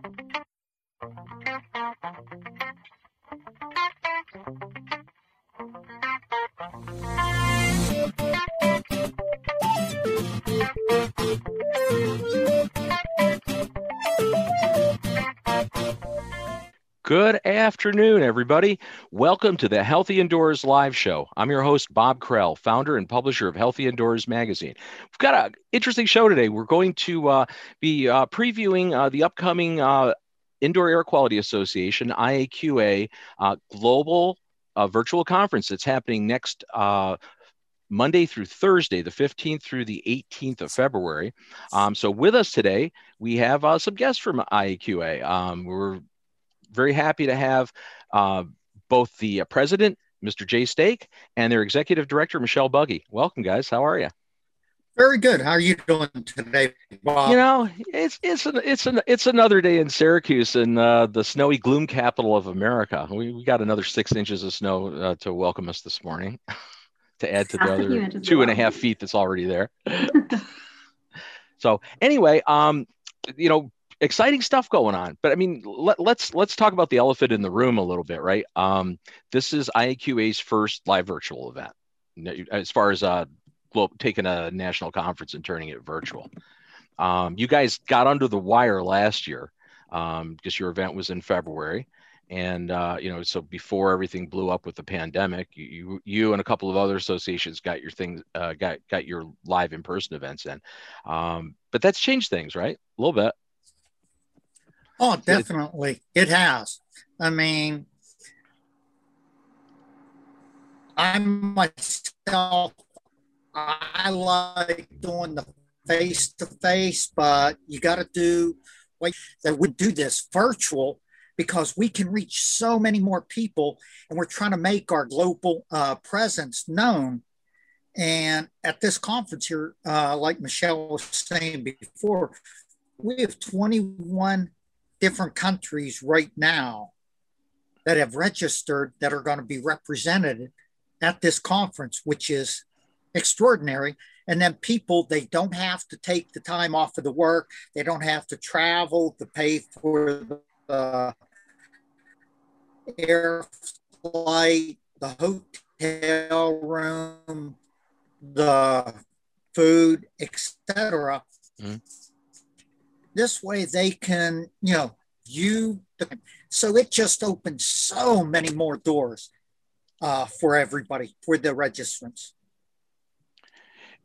thank you Good afternoon, everybody. Welcome to the Healthy Indoors live show. I'm your host, Bob Krell, founder and publisher of Healthy Indoors magazine. We've got an interesting show today. We're going to uh, be uh, previewing uh, the upcoming uh, Indoor Air Quality Association, IAQA, uh, global uh, virtual conference that's happening next Monday through Thursday, the 15th through the 18th of February. Um, so, with us today, we have uh, some guests from IAQA. Um, we're very happy to have uh, both the uh, president, Mr. Jay Stake, and their executive director, Michelle Buggy. Welcome, guys. How are you? Very good. How are you doing today, Bob? You know, it's it's an, it's an, it's another day in Syracuse in uh, the snowy gloom capital of America. We, we got another six inches of snow uh, to welcome us this morning, to add to the other two and a half feet that's already there. so anyway, um, you know, exciting stuff going on. But I mean, let, us let's, let's talk about the elephant in the room a little bit, right? Um, this is IAQA's first live virtual event, as far as uh, taking a national conference and turning it virtual. Um, you guys got under the wire last year um, because your event was in February. And uh, you know, so before everything blew up with the pandemic, you you and a couple of other associations got your things uh, got got your live in person events in. Um, but that's changed things, right? A little bit. Oh, definitely. It has. I mean, I myself, I like doing the face to face, but you got to do like that. We do this virtual because we can reach so many more people, and we're trying to make our global uh, presence known. And at this conference here, uh, like Michelle was saying before, we have 21 different countries right now that have registered that are going to be represented at this conference, which is extraordinary. And then people, they don't have to take the time off of the work, they don't have to travel to pay for the air flight, the hotel room, the food, etc. Mm-hmm this way they can, you know, view the. So it just opens so many more doors uh, for everybody, for the registrants.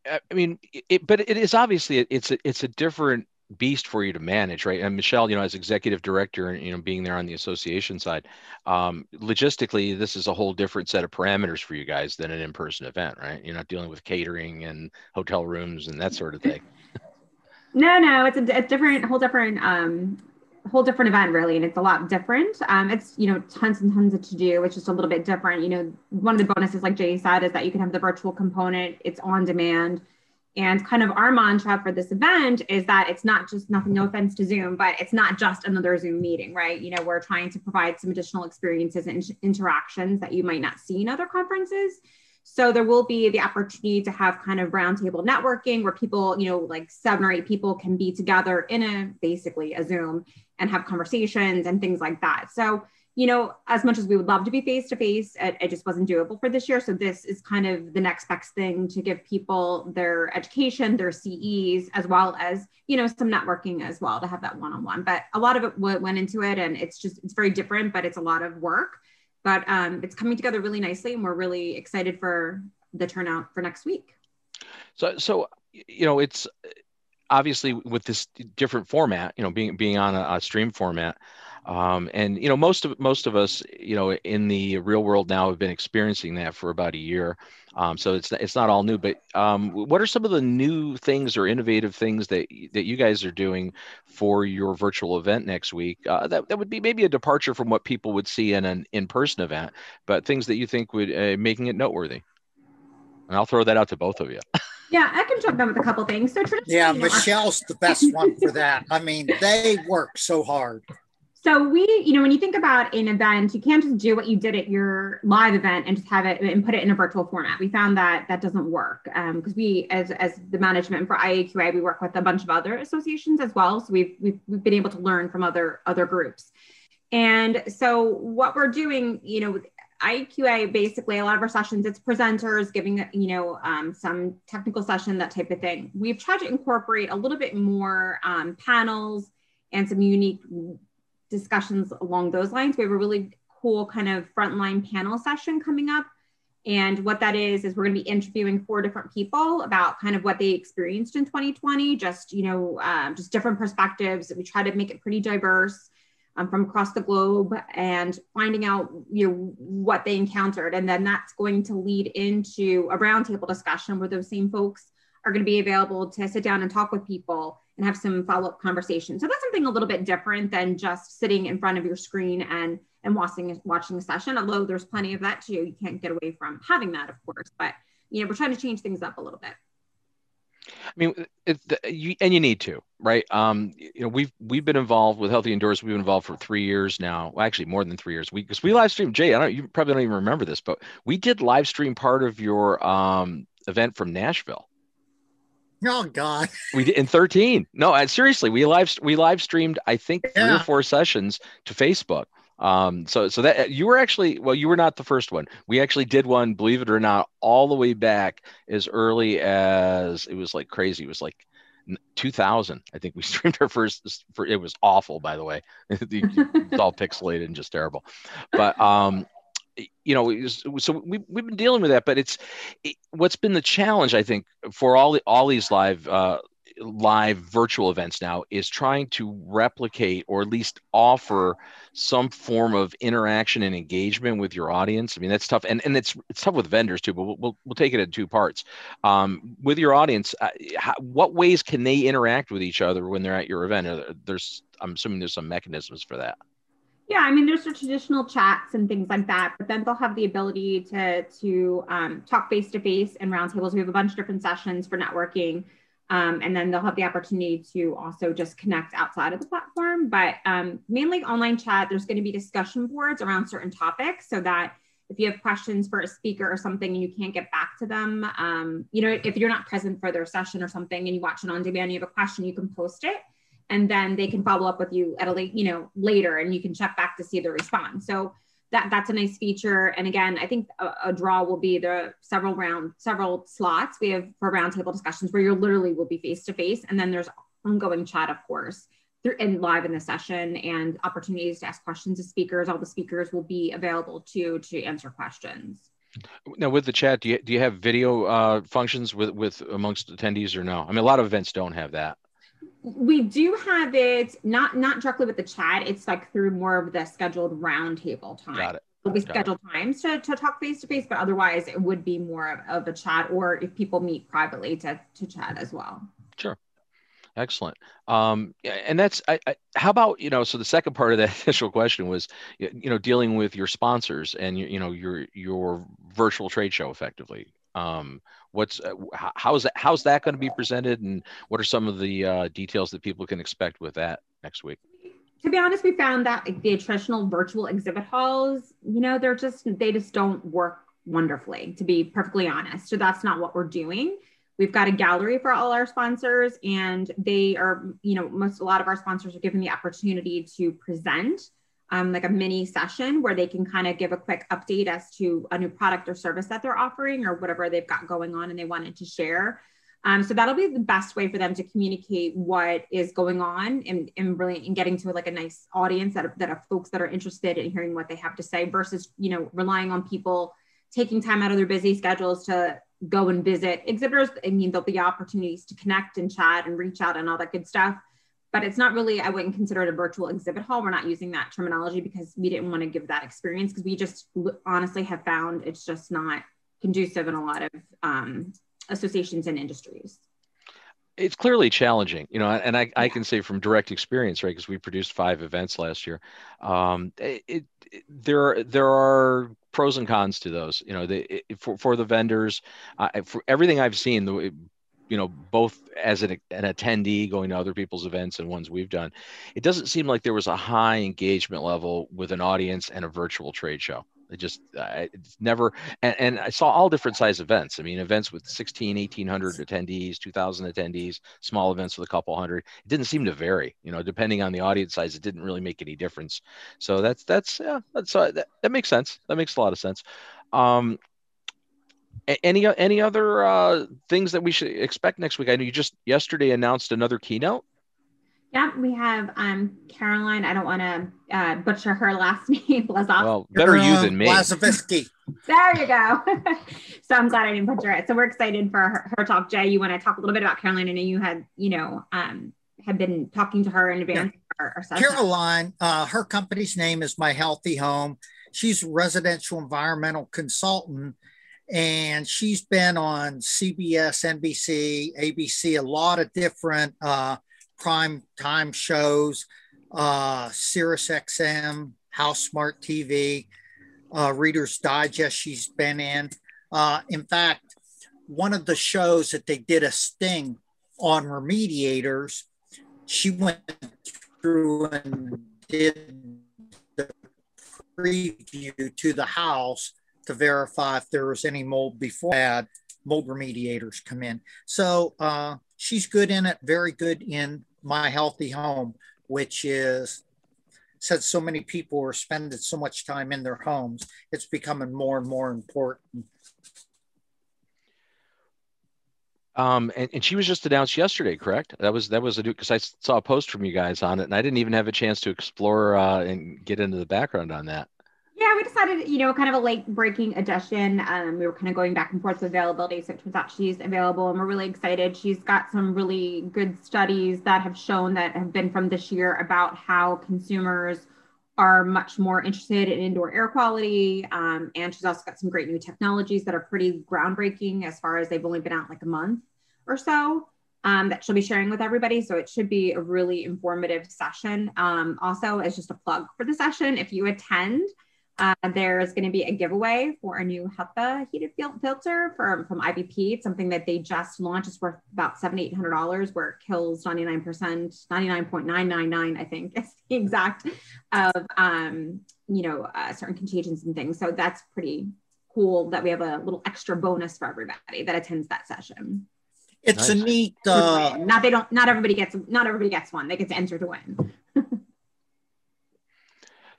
I mean, it, but it is obviously it's a, it's a different beast for you to manage, right? And Michelle, you know, as executive director, and you know, being there on the association side, um, logistically, this is a whole different set of parameters for you guys than an in-person event, right? You're not dealing with catering and hotel rooms and that sort of thing. No, no, it's a, a different, whole different, um, whole different event really, and it's a lot different. Um, it's you know tons and tons of to do. It's just a little bit different. You know, one of the bonuses, like Jay said, is that you can have the virtual component. It's on demand. And kind of our mantra for this event is that it's not just nothing, no offense to Zoom, but it's not just another Zoom meeting, right? You know, we're trying to provide some additional experiences and interactions that you might not see in other conferences. So there will be the opportunity to have kind of roundtable networking where people, you know, like seven or eight people can be together in a basically a Zoom and have conversations and things like that. So, you know, as much as we would love to be face to face, it just wasn't doable for this year. So this is kind of the next best thing to give people their education, their CEs, as well as, you know, some networking as well to have that one on one. But a lot of it went into it and it's just, it's very different, but it's a lot of work but um, it's coming together really nicely and we're really excited for the turnout for next week. So so you know it's obviously with this different format you know being being on a, a stream format um, and you know most of most of us you know in the real world now have been experiencing that for about a year um, so it's it's not all new, but um, what are some of the new things or innovative things that that you guys are doing for your virtual event next week? Uh, that that would be maybe a departure from what people would see in an in person event, but things that you think would uh, making it noteworthy. And I'll throw that out to both of you. Yeah, I can jump in with a couple things. So yeah, Michelle's the best one for that. I mean, they work so hard. So we, you know, when you think about an event, you can't just do what you did at your live event and just have it and put it in a virtual format. We found that that doesn't work because um, we, as as the management for IAQA, we work with a bunch of other associations as well. So we've we've, we've been able to learn from other other groups. And so what we're doing, you know, IQA basically a lot of our sessions, it's presenters giving, you know, um, some technical session, that type of thing. We've tried to incorporate a little bit more um, panels and some unique discussions along those lines. We have a really cool kind of frontline panel session coming up. And what that is, is we're going to be interviewing four different people about kind of what they experienced in 2020, just, you know, um, just different perspectives. We try to make it pretty diverse um, from across the globe and finding out you know what they encountered and then that's going to lead into a roundtable discussion where those same folks are going to be available to sit down and talk with people and have some follow-up conversations so that's something a little bit different than just sitting in front of your screen and and watching watching a session although there's plenty of that too you can't get away from having that of course but you know we're trying to change things up a little bit I mean, it, you, and you need to, right? Um, you know, we've we've been involved with Healthy Indoors. We've been involved for three years now. Well, actually, more than three years. We because we live streamed. Jay, I don't. You probably don't even remember this, but we did live stream part of your um, event from Nashville. Oh God! We did in thirteen. No, seriously, we live we live streamed. I think three yeah. or four sessions to Facebook. Um, so so that you were actually well, you were not the first one. We actually did one, believe it or not, all the way back as early as it was like crazy. It was like 2000 i think we streamed our first for it was awful by the way it's all pixelated and just terrible but um you know so we, we've been dealing with that but it's it, what's been the challenge i think for all the all these live uh live virtual events now is trying to replicate or at least offer some form of interaction and engagement with your audience. I mean, that's tough, and and it's it's tough with vendors too. But we'll we'll, we'll take it in two parts. Um, with your audience, uh, how, what ways can they interact with each other when they're at your event? There's I'm assuming there's some mechanisms for that. Yeah, I mean, there's the traditional chats and things like that, but then they'll have the ability to to um, talk face to face and roundtables. We have a bunch of different sessions for networking um, and then they'll have the opportunity to also just connect outside of the platform. But um, mainly online chat, there's going to be discussion boards around certain topics so that if you have questions for a speaker or something and you can't get back to them, um, you know, if you're not present for their session or something and you watch it on demand, you have a question, you can post it and then they can follow up with you at a late, you know, later and you can check back to see the response. So that that's a nice feature. And again, I think a, a, draw will be the several round, several slots we have for roundtable discussions where you literally will be face to face, and then there's ongoing chat, of course, through and live in the session and opportunities to ask questions to speakers. All the speakers will be available to to answer questions. Now, with the chat, do you do you have video uh, functions with with amongst attendees or no? I mean, a lot of events don't have that we do have it not not directly with the chat. It's like through more of the scheduled roundtable time. Got it. It'll be scheduled times to, to talk face to face, but otherwise it would be more of, of a chat or if people meet privately to, to chat as well. Sure. Excellent. Um, and that's I, I, how about you know? So the second part of that initial question was, you know, dealing with your sponsors and you, you know your your virtual trade show effectively. Um, what's uh, how's that how's that going to be presented? And what are some of the uh, details that people can expect with that next week? To be honest we found that the traditional virtual exhibit halls you know they're just they just don't work wonderfully to be perfectly honest. So that's not what we're doing. We've got a gallery for all our sponsors and they are you know most a lot of our sponsors are given the opportunity to present um, like a mini session where they can kind of give a quick update as to a new product or service that they're offering or whatever they've got going on and they wanted to share. Um, so that'll be the best way for them to communicate what is going on and, and really and getting to like a nice audience that are, that are folks that are interested in hearing what they have to say versus you know relying on people taking time out of their busy schedules to go and visit exhibitors. I mean, there'll be opportunities to connect and chat and reach out and all that good stuff but it's not really i wouldn't consider it a virtual exhibit hall. We're not using that terminology because we didn't want to give that experience because we just honestly have found it's just not conducive in a lot of um, associations and industries. It's clearly challenging you know and i, I can say from direct experience right because we produced five events last year. Um, it, it, there are there are pros and cons to those you know the, it, for, for the vendors uh, for everything i've seen the you know, both as an, an attendee going to other people's events and ones we've done, it doesn't seem like there was a high engagement level with an audience and a virtual trade show. It just, it's never, and, and, I saw all different size events. I mean, events with 16, 1800 attendees, 2000 attendees, small events with a couple hundred. It didn't seem to vary, you know, depending on the audience size, it didn't really make any difference. So that's, that's, yeah, that's, uh, that, that makes sense. That makes a lot of sense. Um, any any other uh, things that we should expect next week? I know you just yesterday announced another keynote. Yeah, we have um, Caroline. I don't want to uh, butcher her last name. Blazovsky. Well, better you than me. Blazovsky. there you go. so I'm glad I didn't butcher it. So we're excited for her, her, talk. Jay, you want to talk a little bit about Caroline? I know you had, you know, um, had been talking to her in advance. Yeah. Our, our Caroline, uh, her company's name is My Healthy Home. She's a residential environmental consultant and she's been on CBS, NBC, ABC, a lot of different uh, prime time shows, uh, Sirius XM, House Smart TV, uh, Reader's Digest. She's been in. Uh, in fact, one of the shows that they did a sting on remediators, she went through and did the preview to the house to verify if there was any mold before mold remediators come in. So uh, she's good in it, very good in My Healthy Home, which is said so many people are spending so much time in their homes, it's becoming more and more important. Um, and, and she was just announced yesterday, correct? That was that was a new because I saw a post from you guys on it, and I didn't even have a chance to explore uh, and get into the background on that. Yeah, we decided, you know, kind of a late breaking addition. Um, we were kind of going back and forth with availability. So it turns out she's available and we're really excited. She's got some really good studies that have shown that have been from this year about how consumers are much more interested in indoor air quality. Um, and she's also got some great new technologies that are pretty groundbreaking as far as they've only been out like a month or so. Um, that she'll be sharing with everybody. So it should be a really informative session. Um, also, as just a plug for the session, if you attend, uh, there's going to be a giveaway for a new HEPA heated filter from, from IVP. It's something that they just launched. It's worth about seven, eight hundred dollars, where it kills 99%, 99.999, I think is the exact of um, you know, uh, certain contagions and things. So that's pretty cool that we have a little extra bonus for everybody that attends that session. It's nice. a neat uh... not they don't not everybody gets not everybody gets one. They get to enter to win.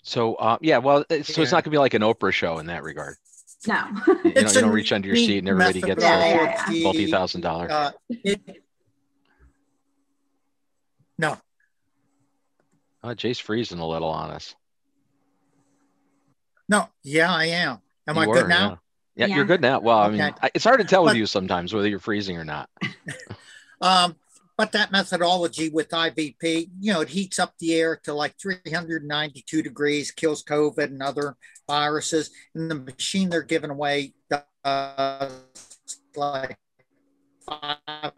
So uh, yeah, well, so it's not gonna be like an Oprah show in that regard. No, you, know, you don't reach under your seat and everybody gets yeah, a multi thousand dollars. Uh, no. Oh, Jay's freezing a little on us. No, yeah, I am. Am you I were, good now? Yeah. yeah. you're good now. Well, okay. I mean, it's hard to tell but, with you sometimes whether you're freezing or not. um, but that methodology with IVP, you know, it heats up the air to like 392 degrees, kills COVID and other viruses. And the machine they're giving away does like 500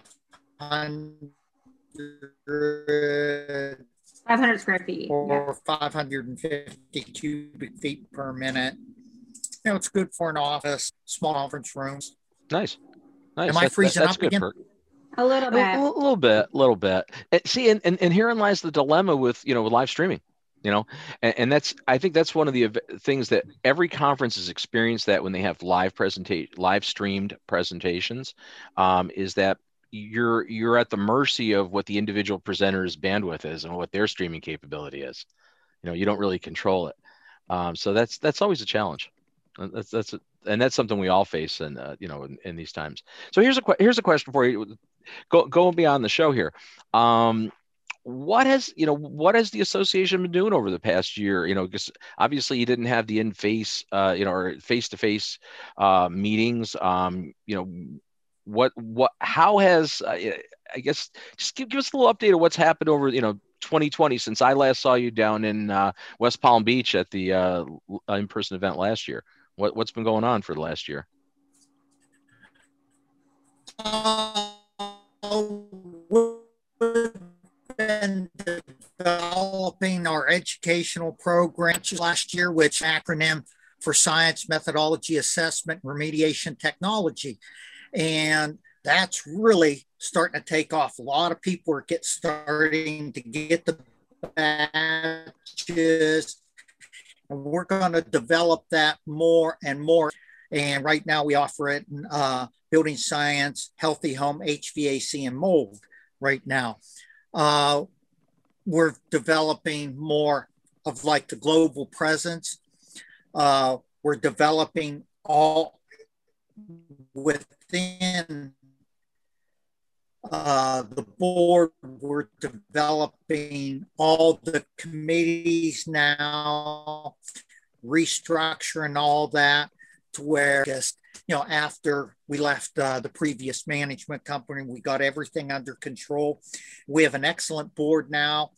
500 square feet or yeah. 550 cubic feet per minute. You know, it's good for an office, small conference rooms. Nice. Nice. Am I freezing that's, that's up again? For, a little bit. A, a little bit. A little bit. And see, and, and, and herein lies the dilemma with, you know, with live streaming you know and, and, that's i think that's one of the things that every conference has experienced that when they have live presentation live streamed presentations um, is that you're you're at the mercy of what the individual presenter's bandwidth is and what their streaming capability is you know you don't really control it um, so that's that's always a challenge that's that's and that's something we all face in uh, you know in, in, these times so here's a here's a question for you go, going beyond the show here. Um, what has you know what has the association been doing over the past year? You know because obviously you didn't have the in face uh you know or face to face meetings. Um you know what what how has uh, i guess just give, give us a little update of what's happened over you know 2020 since i last saw you down in uh, west palm beach at the uh, in-person event last year. What, what's been going on for the last year we've been developing our educational program last year, which acronym for Science, Methodology, Assessment, Remediation Technology. And that's really starting to take off. A lot of people are get starting to get the badges. And we're going to develop that more and more. And right now we offer it in uh, building science, healthy home, HVAC, and mold right now. Uh, we're developing more of like the global presence. Uh, we're developing all within uh, the board, we're developing all the committees now, restructuring all that to where just, you know, after we left uh, the previous management company, we got everything under control. We have an excellent board now.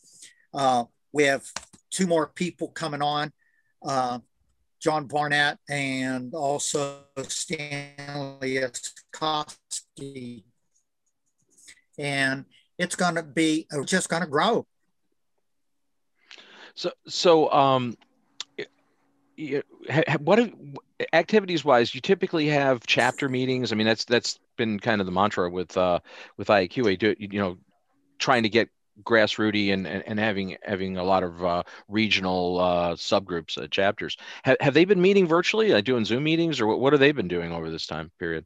Uh, we have two more people coming on. Uh, John Barnett and also Stanley Koski and it's going to be uh, just going to grow. So, so um, what activities wise? You typically have chapter meetings. I mean, that's that's been kind of the mantra with uh, with IAQA. Do you know, trying to get grassrooty and, and, and having having a lot of uh, regional uh, subgroups uh, chapters. Have, have they been meeting virtually, uh, doing Zoom meetings, or what, what have they been doing over this time period?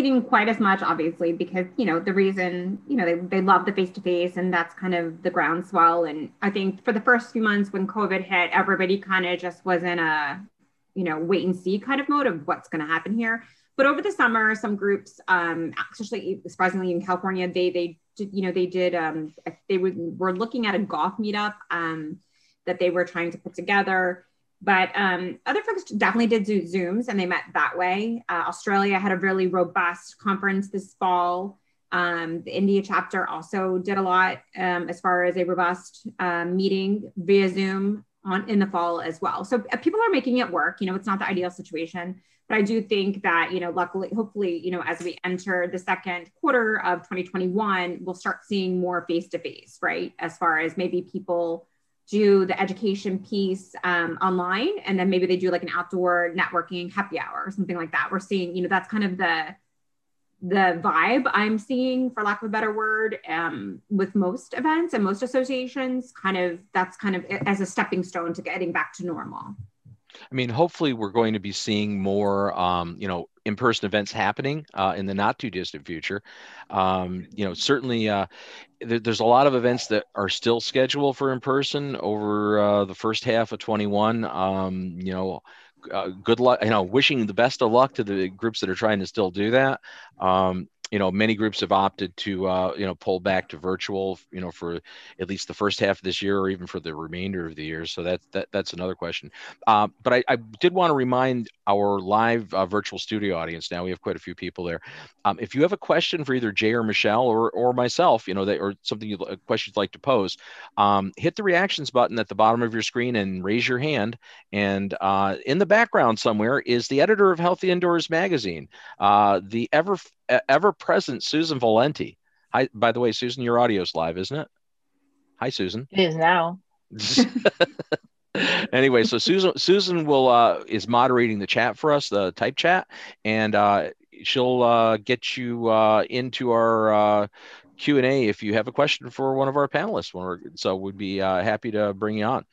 Quite as much, obviously, because you know the reason you know they they love the face to face, and that's kind of the groundswell. And I think for the first few months when COVID hit, everybody kind of just was in a you know wait and see kind of mode of what's going to happen here. But over the summer, some groups, um, especially surprisingly in California, they they did, you know they did um, they were, were looking at a golf meetup um, that they were trying to put together but um, other folks definitely did do Zooms and they met that way. Uh, Australia had a really robust conference this fall. Um, the India chapter also did a lot um, as far as a robust uh, meeting via Zoom on in the fall as well. So uh, people are making it work. You know, it's not the ideal situation, but I do think that you know, luckily, hopefully, you know, as we enter the second quarter of 2021, we'll start seeing more face to face, right? As far as maybe people do the education piece um, online and then maybe they do like an outdoor networking happy hour or something like that. We're seeing you know that's kind of the the vibe i'm seeing for lack of a better word um, with most events and most associations kind of that's kind of as a stepping stone to getting back to normal. I mean, hopefully, we're going to be seeing more, um, you know, in-person events happening uh, in the not too distant future. Um, you know, certainly, uh, there, there's a lot of events that are still scheduled for in-person over uh, the first half of 21. Um, you know. Uh, good luck you know wishing the best of luck to the groups that are trying to still do that um, you know many groups have opted to uh, you know pull back to virtual you know for at least the first half of this year or even for the remainder of the year. So that's that, that's another question. Uh, but I, I, did want to remind our live uh, virtual studio audience now we have quite a few people there um, if you have a question for either jay or michelle or, or myself you know that or something you a question you'd like to pose um, hit the reactions button at the bottom of your screen and raise your hand. And uh, in the background somewhere is the editor of healthy indoors magazine uh, the ever ever present Susan Valenti. Hi, by the way, Susan, your audio's live, isn't it? Hi, Susan. It is now. anyway, so Susan Susan will uh, is moderating the chat for us, the type chat, and uh, she'll uh, get you uh, into our uh, Q and A if you have a question for one of our panelists. So we'd be uh, happy to bring you on.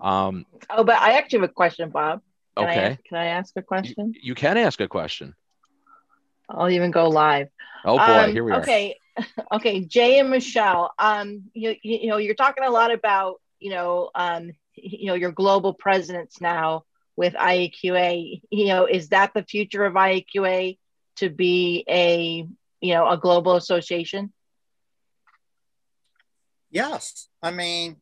Um, oh, but I actually have a question, Bob. Can okay. I ask, can I ask a question? You, you can ask a question. I'll even go live. Oh boy, um, here we are. Okay, okay, Jay and Michelle. Um, you, you know, you're talking a lot about you know, um, you know, your global presence now with IAQA. You know, is that the future of IAQA to be a you know a global association? Yes, I mean,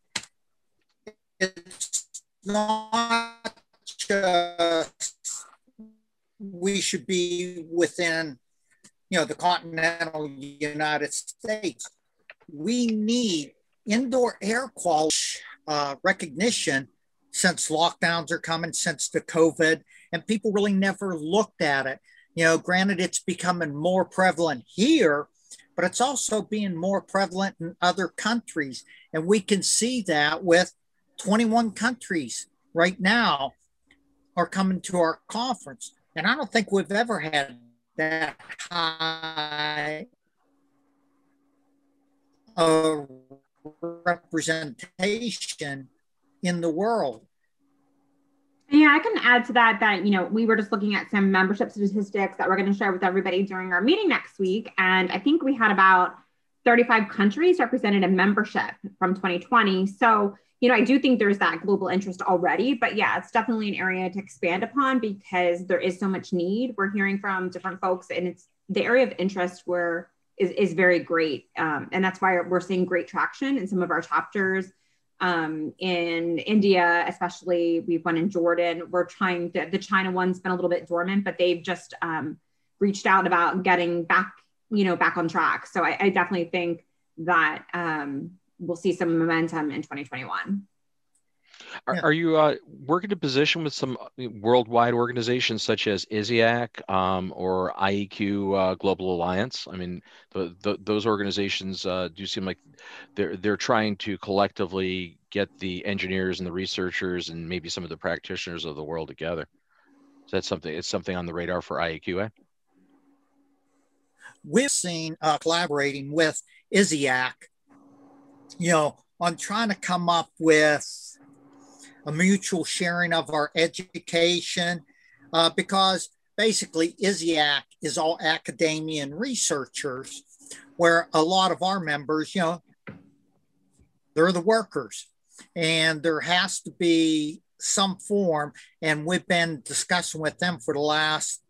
it's not just we should be within, you know, the continental United States. We need indoor air quality uh, recognition since lockdowns are coming, since the COVID, and people really never looked at it. You know, granted, it's becoming more prevalent here, but it's also being more prevalent in other countries. And we can see that with 21 countries right now are coming to our conference. And I don't think we've ever had that high a representation in the world. Yeah, I can add to that that, you know, we were just looking at some membership statistics that we're going to share with everybody during our meeting next week. And I think we had about 35 countries represented in membership from 2020. So, you know, I do think there's that global interest already, but yeah, it's definitely an area to expand upon because there is so much need. We're hearing from different folks, and it's the area of interest where is, is very great. Um, and that's why we're seeing great traction in some of our chapters. Um, in India, especially, we've one in Jordan. We're trying to, the China one's been a little bit dormant, but they've just um, reached out about getting back, you know, back on track. So I, I definitely think that um, we'll see some momentum in 2021. Are, yeah. are you uh, working to position with some uh, worldwide organizations such as ISIAQ um, or IEQ uh, Global Alliance? I mean, the, the, those organizations uh, do seem like they're they're trying to collectively get the engineers and the researchers and maybe some of the practitioners of the world together. Is that something? It's something on the radar for IAQA. We've seen uh, collaborating with ISIAQ, you know, on trying to come up with a mutual sharing of our education, uh, because basically ISIAQ is all academia and researchers, where a lot of our members, you know, they're the workers. And there has to be some form, and we've been discussing with them for the last,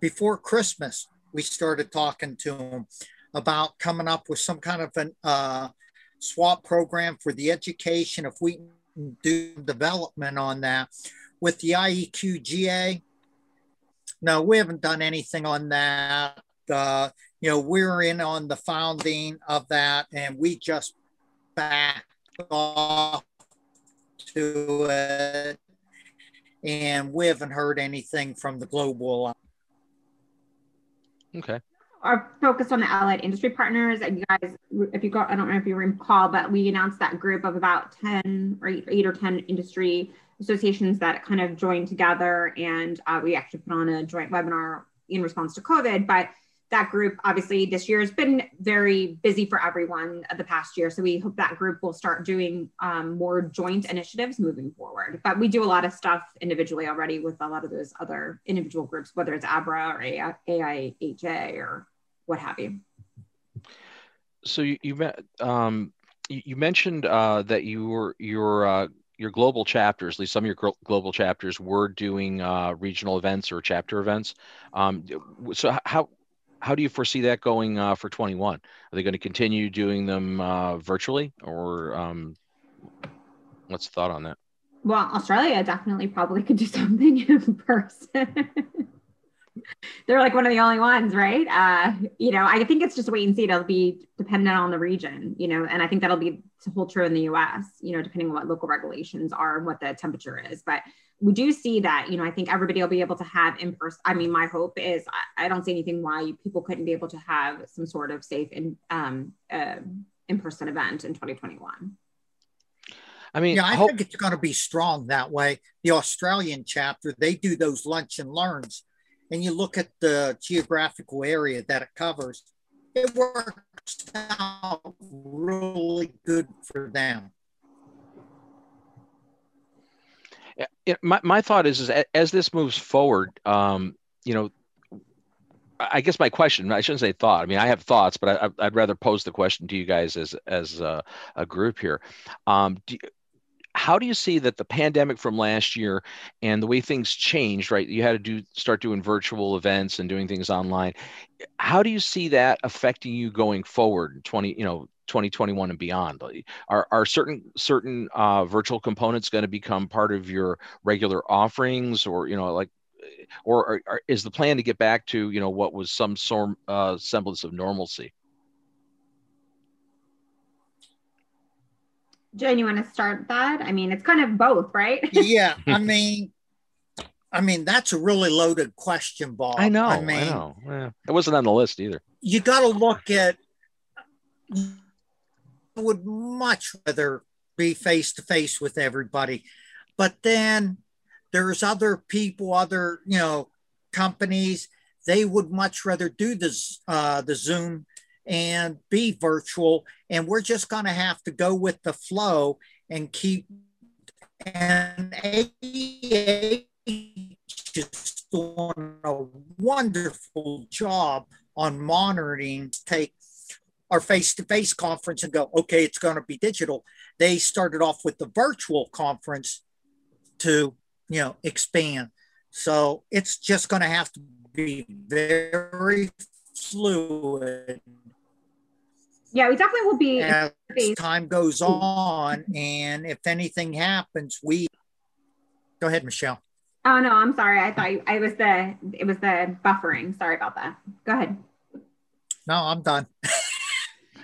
before Christmas, we started talking to them about coming up with some kind of an uh, swap program for the education, if we do development on that with the IEQGA, no, we haven't done anything on that. Uh, you know, we're in on the founding of that, and we just backed off to it, and we haven't heard anything from the global. Okay are focused on the allied industry partners. And you guys, if you go, I don't know if you recall, but we announced that group of about 10 or eight, eight or 10 industry associations that kind of joined together. And uh, we actually put on a joint webinar in response to COVID. But that group, obviously, this year has been very busy for everyone the past year. So we hope that group will start doing um, more joint initiatives moving forward. But we do a lot of stuff individually already with a lot of those other individual groups, whether it's ABRA or AIHA or what have you. So you you, um, you mentioned uh, that you were your uh, your global chapters, at least some of your global chapters, were doing uh, regional events or chapter events. Um, so how how do you foresee that going uh, for 21? Are they going to continue doing them uh, virtually, or um, what's the thought on that? Well, Australia definitely probably could do something in person. They're like one of the only ones, right? Uh, you know, I think it's just wait and see. It'll be dependent on the region, you know, and I think that'll be to hold true in the US, you know, depending on what local regulations are and what the temperature is. But we do see that, you know, I think everybody will be able to have in person. I mean, my hope is I, I, don't see anything why people couldn't be able to have some sort of safe in um, uh, in person event in 2021. I mean, yeah, I hope- think it's going to be strong that way. The Australian chapter, they do those lunch and learns and you look at the geographical area that it covers, it works out really good for them. Yeah, my, my thought is, is as this moves forward, um, you know, I guess my question, I shouldn't say thought. I mean, I have thoughts, but I, would rather pose the question to you guys as, as a, a group here. Um, do, how do you see that the pandemic from last year and the way things changed right? You had to do start doing virtual events and doing things online. How do you see that affecting you going forward 20 you know 2021 and beyond? Are, are certain certain uh, virtual components going to become part of your regular offerings or you know like or, or, or, is the plan to get back to you know what was some sort uh, semblance of normalcy Jen, you want to start that? I mean, it's kind of both, right? yeah. I mean, I mean, that's a really loaded question, Bob. I know. I, mean, I know. Yeah. It wasn't on the list either. You got to look at. I would much rather be face to face with everybody, but then there's other people, other you know, companies they would much rather do this uh, the Zoom and be virtual, and we're just going to have to go with the flow and keep. And AEH is doing a wonderful job on monitoring. Take our face-to-face conference and go, okay, it's going to be digital. They started off with the virtual conference to you know expand. So it's just going to have to be very fluid. Yeah, we definitely will be as time goes on, and if anything happens, we go ahead, Michelle. Oh no, I'm sorry. I thought you, I was the it was the buffering. Sorry about that. Go ahead. No, I'm done.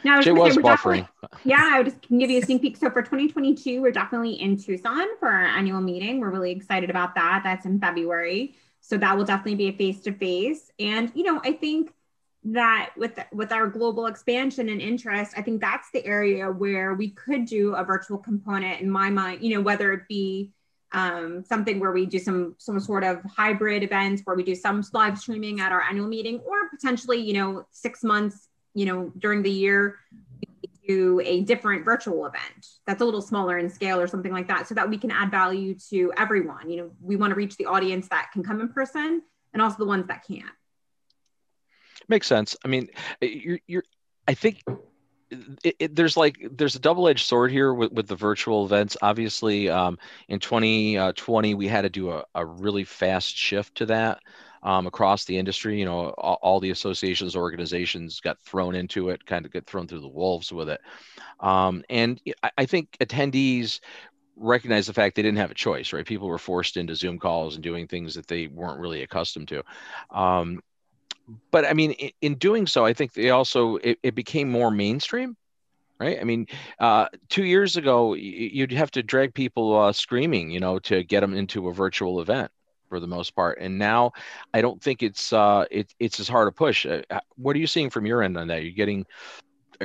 No, She was buffering. Yeah, I would just give you a sneak peek. So for 2022, we're definitely in Tucson for our annual meeting. We're really excited about that. That's in February. So that will definitely be a face to face. And you know, I think that with with our global expansion and interest, I think that's the area where we could do a virtual component in my mind. You know, whether it be um, something where we do some some sort of hybrid events where we do some live streaming at our annual meeting, or potentially, you know, six months, you know, during the year do a different virtual event that's a little smaller in scale or something like that so that we can add value to everyone you know we want to reach the audience that can come in person and also the ones that can't makes sense i mean you're, you're i think it, it, there's like there's a double-edged sword here with, with the virtual events obviously um, in 2020 we had to do a, a really fast shift to that um, across the industry. You know, all, all, the associations, organizations got thrown into it, kind of get thrown through the wolves with it. Um, and I, I think attendees recognize the fact they didn't have a choice, right? People were forced into Zoom calls and doing things that they weren't really accustomed to. Um, but I mean, in, in, doing so, I think they also it, it became more mainstream right? I mean, uh, two years ago, you'd have to drag people uh, screaming, you know, to get them into a virtual event for the most part. And now I don't think it's uh, it, it's as hard a push. Uh, uh, what are you seeing from your end on that? You're getting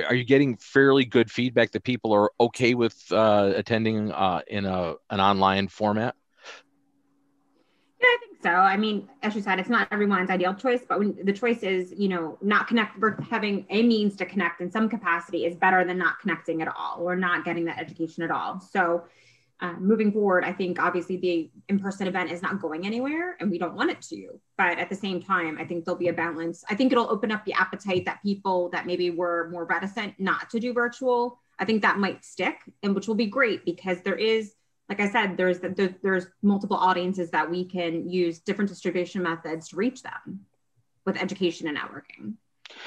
are you getting fairly good feedback that people are okay with uh, attending uh, in a an online format? Yeah, I think so. I mean, as you said, it's not everyone's ideal choice, but when the choice is, you know, not connect, having a means to connect in some capacity is better than not connecting at all or not getting that education at all. So uh, moving forward, I think obviously the in person event is not going anywhere and we don't want it to. But at the same time, I think there'll be a balance. I think it'll open up the appetite that people that maybe were more reticent not to do virtual, I think that might stick, and which will be great because there is, like I said, there's there's multiple audiences that we can use different distribution methods to reach them with education and networking.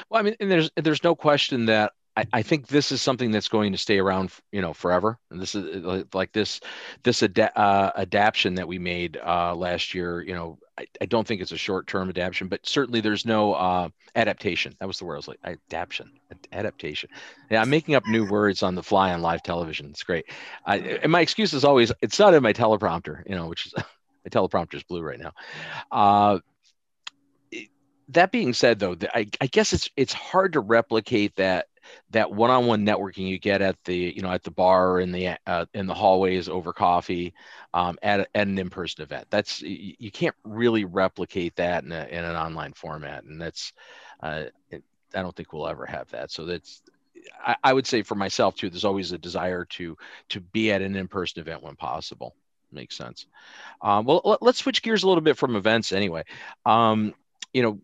Well, I mean, and there's there's no question that I, I think this is something that's going to stay around, you know, forever. And this is uh, like this, this ad- uh, adaptation that we made uh, last year. You know, I, I don't think it's a short-term adaptation, but certainly there's no uh, adaptation. That was the word I was like, adaptation, adaptation. Yeah, I'm making up new words on the fly on live television. It's great. I, and my excuse is always, it's not in my teleprompter, you know, which is my teleprompter is blue right now. Uh, that being said, though, I, I guess it's it's hard to replicate that that one-on-one networking you get at the you know at the bar in the uh, in the hallways over coffee um, at, at an in-person event. That's you, can't really replicate that in, a, in an online format and that's uh, it, i don't think we'll ever have that. So that's I, I, would say for myself too there's always a desire to to be at an in-person event when possible. Makes sense. Um, well let, us switch gears a little bit from events anyway. Um, you know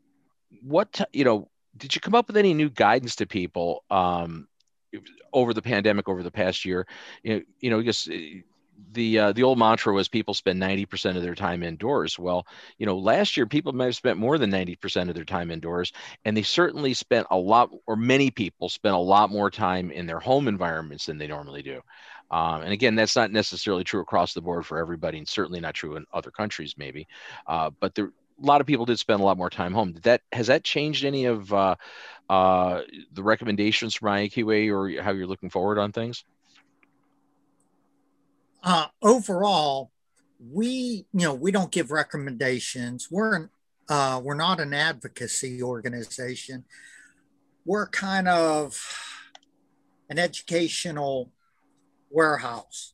what you know did you come up with any new guidance to people um, over the pandemic over the past year? You know, you know, eh, the uh, the old mantra was people spend 90% of their time indoors. Well, you know, last year people might have spent more than 90% of their time indoors, and they certainly spent a lot, or many people spent a lot more time in their home environments than they normally do. Um, and again, that's not necessarily true across the board for everybody, and certainly not true in other countries, maybe. Uh, but there, a lot of people did spend a lot more time home. Did that has that changed any of uh, uh, the recommendations from IAQA or how you're looking forward on things? Uh, overall, we you know we don't give recommendations. We're an, uh, we're not an advocacy organization. We're kind of an educational warehouse,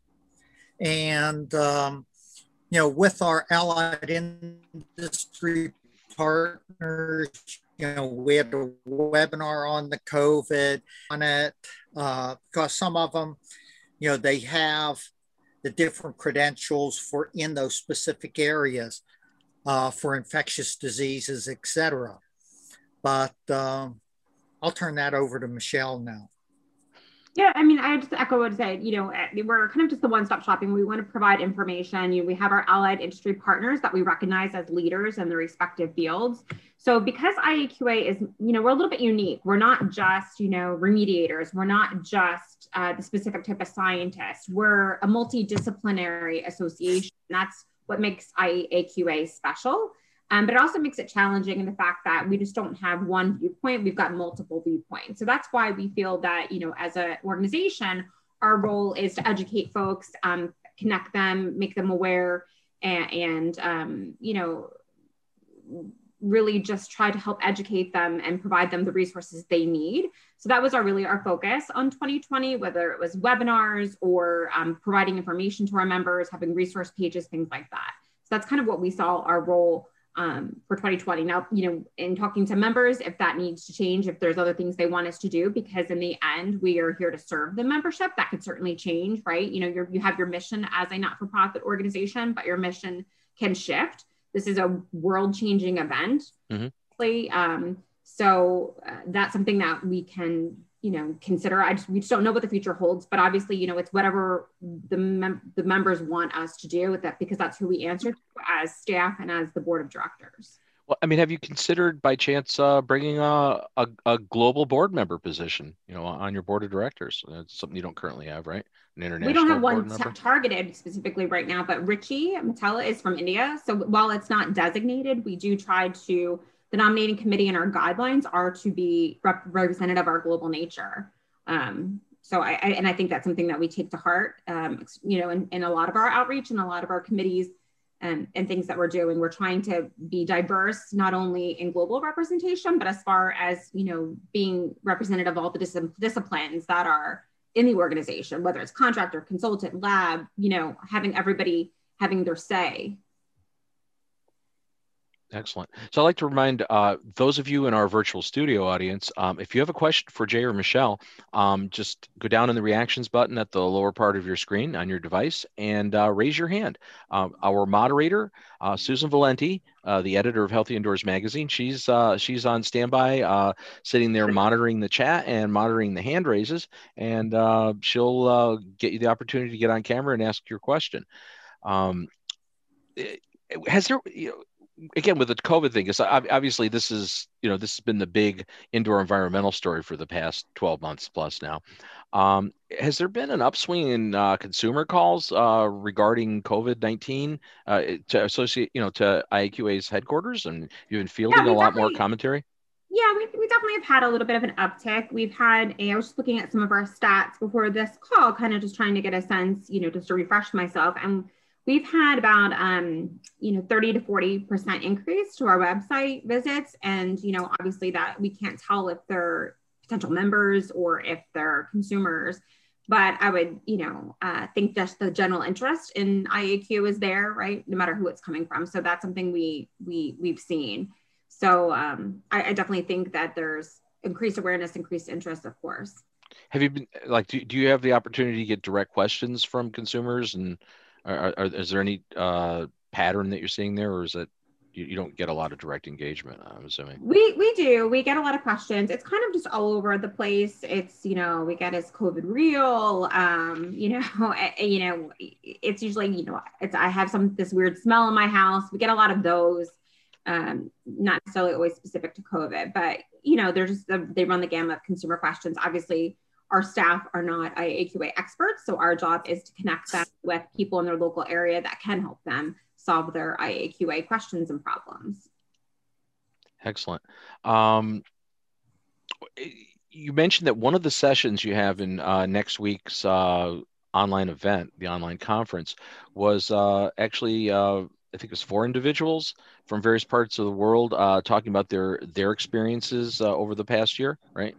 and um, you know, with our allied industry partners. You know, we had a webinar on the COVID on it uh, because some of them, you know, they have the different credentials for in those specific areas uh, for infectious diseases, et cetera. But um, I'll turn that over to Michelle now. Yeah, I mean, I just echo what I said. You know, eh, we're kind of just the one-stop shopping. We want to provide information. You, we have our allied industry partners that we recognize as leaders in the respective fields. So, because IAQA is, you know, we're a little bit unique. We're not just, you know, remediators. We're not just uh, the specific type of scientist. We're a multidisciplinary association. That's what makes IAQA special. Um, but it also makes it challenging in the fact that we just don't have one viewpoint. We've got multiple viewpoints. So that's why we feel that, you know, as an organization, our role is to educate folks, um, connect them, make them aware, and, and um, you know, really just try to help educate them and provide them the resources they need. So that was our really our focus on 2020, whether it was webinars or um, providing information to our members, having resource pages, things like that. So that's kind of what we saw our role um, for 2020. Now, you know, in talking to members, if that needs to change, if there's other things they want us to do, because in the end, we are here to serve the membership, that could certainly change, right? You know, you you have your mission as a not-for-profit organization, but your mission can shift. This is a world-changing event. Mm-hmm. Um, so uh, that's something that we can you know consider. I just we just don't know what the future holds but obviously you know it's whatever the mem- the members want us to do with that because that's who we answer to as staff and as the board of directors. Well i mean have you considered by chance uh, bringing a, a, a, global board member position you know on your board of directors? It's something you don't currently have right? An international we don't have one t- targeted specifically right now but richie matella is from india so while it's not designated we do try to the nominating committee and our guidelines are to be rep- representative of our global nature. Um, so I, I, and I think that's something that we take to heart, um, you know, in, in a lot of our outreach and a lot of our committees and, and things that we're doing. We're trying to be diverse, not only in global representation, but as far as, you know, being representative of all the dis- disciplines that are in the organization, whether it's contractor, consultant, lab, you know, having everybody having their say Excellent. So I'd like to remind uh, those of you in our virtual studio audience, um, if you have a question for Jay or Michelle, um, just go down in the reactions button at the lower part of your screen on your device and uh, raise your hand. Uh, our moderator, uh, Susan Valenti, uh, the editor of Healthy Indoors Magazine, she's uh, she's on standby, sitting there monitoring the chat and monitoring the hand raises, and she'll get you the opportunity to get on camera and ask your question. Um, has there you know, again with the COVID thing, is obviously this is you know this has been the big indoor environmental story for the past 12 months plus now. Um, has there been an upswing in uh, consumer calls uh, regarding COVID 19 uh, to associate you know to IAQA's headquarters, and you've been fielding yeah, a lot more commentary? Yeah, we, we definitely have had a little bit of an uptick. We've had a, I was just looking at some of our stats before this call, kind of just trying to get a sense, you know, just to refresh myself. And we've had about um, you know 30 to 40 percent increase to our website visits. And you know obviously that we can't tell if they're potential members or if they're consumers. But i would you know uh, think just the general interest in iaq is there right? No matter who it's coming from. So that's something we we we've seen. So um, I, I definitely think that there's increased awareness increased interest of course. Have you been like do, do you have the opportunity to get direct questions from consumers and are, are, is there any uh, pattern that you're seeing there, or is it you, you, don't get a lot of direct engagement? I'm assuming. We we do. We get a lot of questions. It's kind of just all over the place. It's you know we get is COVID real? Um, you know, you know, it's usually you know it's I have some this weird smell in my house. We get a lot of those. Um, not necessarily always specific to COVID, but you know, they're just they run the gamut of consumer questions. Obviously, our staff are not IAQA experts, so our job is to connect them with people in their local area that can help them solve their IAQA questions and problems. Excellent. Um, you mentioned that one of the sessions you have in uh, next week's uh, online event, the online conference, was uh, actually uh, I think it was four individuals from various parts of the world uh, talking about their their experiences uh, over the past year, right?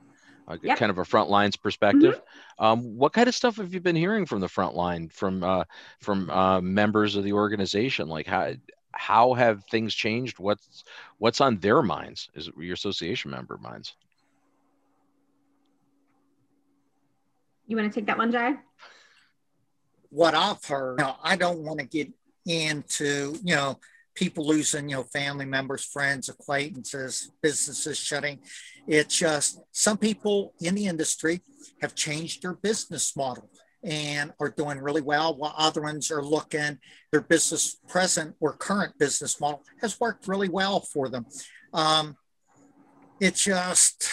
Yep. kind of a front lines perspective. Mm-hmm. Um, what kind of stuff have you been hearing from the front line from uh, from uh, members of the organization? Like how how have things changed? What's what's on their minds? Is your association member minds? You want to take that one, Jay? What I've heard, you know, I don't want to get into, you know, people losing, you know, family members, friends, acquaintances, businesses shutting. It's just some people in the industry have changed their business model and are doing really well, while other ones are looking, their business present or current business model has worked really well for them. Um, it just,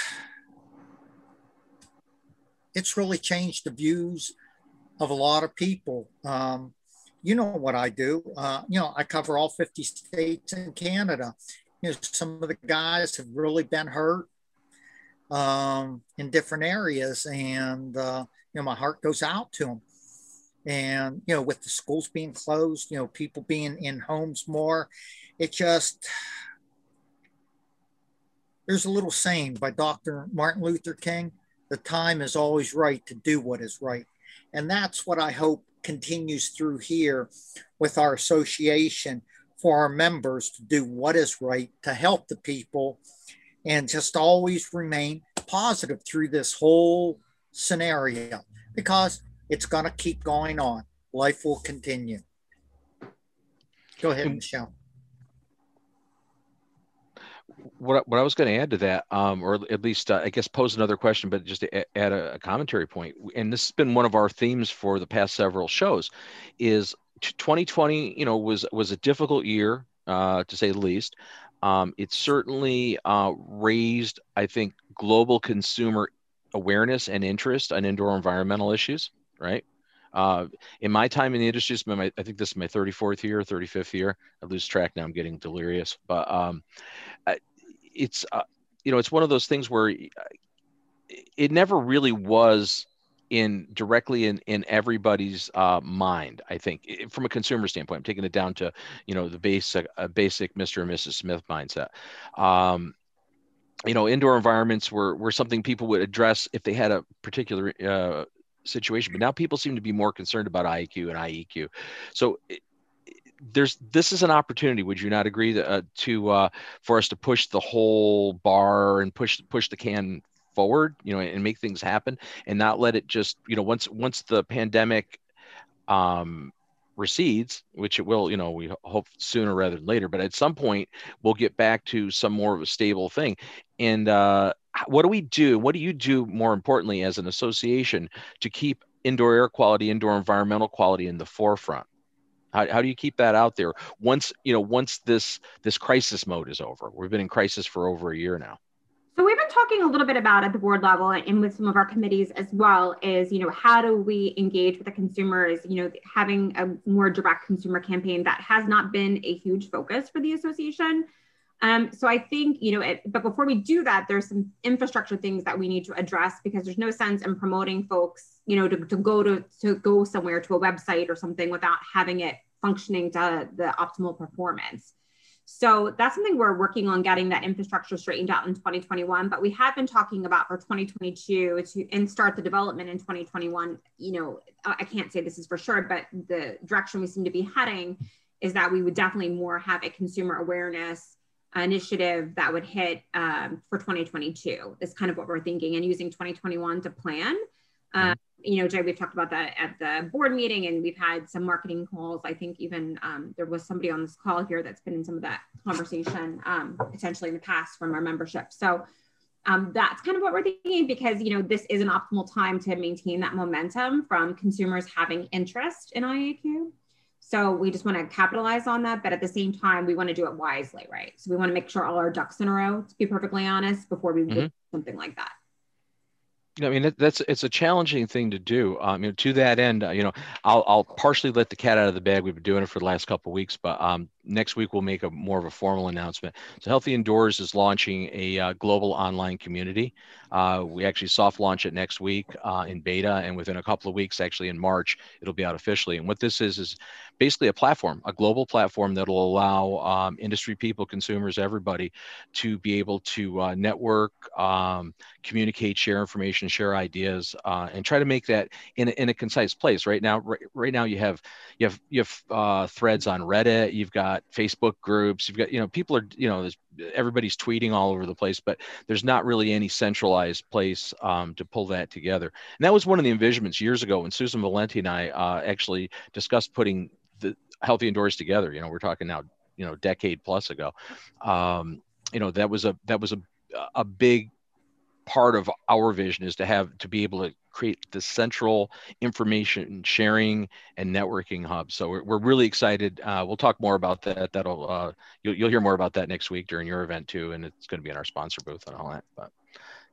it's really changed the views of a lot of people. Um, you know what I do. Uh, you know, I cover all 50 states in Canada. You know, some of the guys have really been hurt um, in different areas, and uh, you know, my heart goes out to them. And you know, with the schools being closed, you know, people being in homes more, it just there's a little saying by Dr. Martin Luther King: "The time is always right to do what is right," and that's what I hope continues through here with our association for our members to do what is right to help the people and just always remain positive through this whole scenario because it's going to keep going on. Life will continue. Go ahead, Michelle what, what I was going to add to that, um, or at least uh, I guess pose another question, but just to add a, a, commentary point, and this has been one of our themes for the past several shows, is 2020. You know, was was a difficult year uh, to say the least. Um, it certainly uh, raised, I think, global consumer awareness and interest on indoor environmental issues. Right. Uh, in my time in the industry, my, I think this is my 34th year, 35th year. I lose track now. I'm getting delirious, but um, it's uh, you know it's one of those things where it never really was in directly in in everybody's uh, mind i think from a consumer standpoint i'm taking it down to you know the basic uh, basic mr and mrs smith mindset. Um, you know indoor environments were were something people would address if they had a particular uh, situation but now people seem to be more concerned about IAQ and IEQ so there's this is an opportunity would you not agree that, uh, to uh, for us to push the whole bar and push push the can forward you know and make things happen and not let it just you know once once the pandemic um recedes which it will you know we hope sooner rather than later but at some point we'll get back to some more of a stable thing and uh what do we do what do you do more importantly as an association to keep indoor air quality indoor environmental quality in the forefront how, how do you keep that out there once you know once this this crisis mode is over? We've been in crisis for over a year now. So we've been talking a little bit about at the board level and with some of our committees as well is, you know, how do we engage with the consumers, you know, having a more direct consumer campaign that has not been a huge focus for the association. Um, so I think, you know, it, but before we do that, there's some infrastructure things that we need to address because there's no sense in promoting folks, you know, to, to go to, to go somewhere to a website or something without having it functioning to the optimal performance. So that's something we're working on getting that infrastructure straightened out in 2021. But we have been talking about for 2022 to and start the development in 2021. You know, I can't say this is for sure, but the direction we seem to be heading is that we would definitely more have a consumer awareness initiative that would hit um, for 2022 is kind of what we're thinking and using 2021 to plan um, you know jay we've talked about that at the board meeting and we've had some marketing calls i think even um, there was somebody on this call here that's been in some of that conversation um, potentially in the past from our membership so um, that's kind of what we're thinking because you know this is an optimal time to maintain that momentum from consumers having interest in IAQ. So we just want to capitalize on that, but at the same time, we want to do it wisely, right? So we want to make sure all our ducks in a row, to be perfectly honest, before we mm-hmm. do something like that. I mean, that's it's a challenging thing to do. Um, you know, to that end, uh, you know, I'll I'll partially let the cat out of the bag. We've been doing it for the last couple of weeks, but um, next week we'll make a more of a formal announcement. So Healthy Indoors is launching a uh, global online community. Uh, we actually soft launch it next week uh, in beta, and within a couple of weeks, actually in March, it'll be out officially. And what this is is basically a platform, a global platform that will allow um, industry people, consumers, everybody to be able to uh, network, um, communicate, share information share ideas uh, and try to make that in a, in a concise place. Right now, right, right now you have you have you have uh, threads on Reddit, you've got Facebook groups, you've got you know people are you know everybody's tweeting all over the place, but there's not really any centralized place um, to pull that together. And that was one of the envisionments years ago when Susan Valenti and I uh, actually discussed putting the healthy indoors together. You know, we're talking now you know decade plus ago. Um, you know that was a that was a a big part of our vision is to have to be able to create the central information sharing and networking hub. So we're, we're really excited. Uh, we'll talk more about that. That'll uh, you'll, you'll hear more about that next week during your event too, and it's going to be in our sponsor booth and all that. But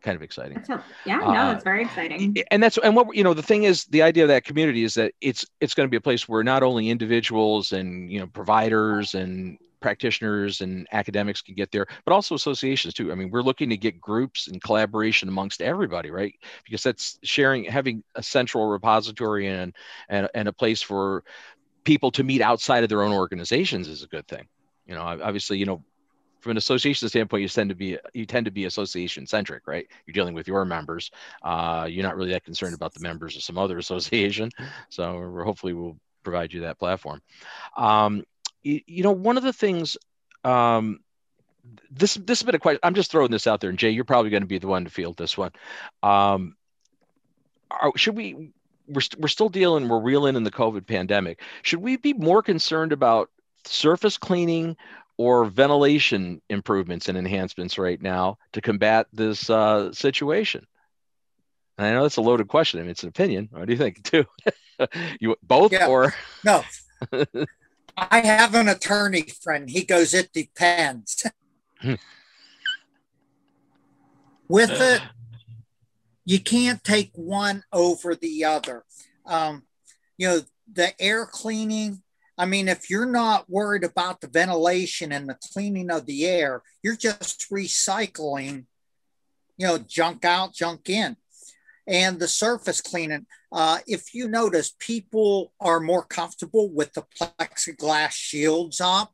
kind of exciting. yeah, no, uh, it's very exciting. And that's and what you know the thing is the idea of that community is that it's it's going to be a place where not only individuals and you know providers and practitioners and academics can get there, but also associations too. I mean, we're looking to get groups and collaboration amongst everybody, right? Because that's sharing, having a central repository and and, and a place for people to meet outside of their own organizations is a good thing. You know, obviously, you know, from an association standpoint, you tend to be you tend to be association centric, right? You're dealing with your members. Uh, you're not really that concerned about the members of some other association. So hopefully we'll provide you that platform. Um, you, you know, one of the things, um, this this has been a question. I'm just throwing this out there, and Jay, you're probably going to be the one to field this one. Um, are, should we? We're, st- we're still dealing. We're reeling in the COVID pandemic. Should we be more concerned about surface cleaning or ventilation improvements and enhancements right now to combat this uh, situation? And I know that's a loaded question. I mean, it's an opinion. What do you think, too? you both yeah. or no? I have an attorney friend. He goes, it depends. With it, you can't take one over the other. Um, you know, the air cleaning, I mean, if you're not worried about the ventilation and the cleaning of the air, you're just recycling, you know, junk out, junk in and the surface cleaning. Uh, if you notice, people are more comfortable with the plexiglass shields up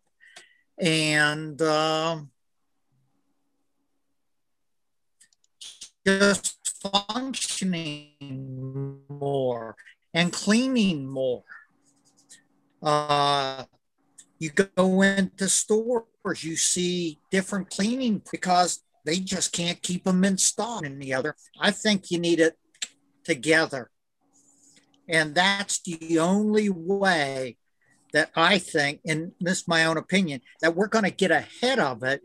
and uh, just functioning more and cleaning more. Uh, you go into stores, you see different cleaning because they just can't keep them in stock in the other. I think you need it together. And that's the only way that I think, and this is my own opinion, that we're going to get ahead of it.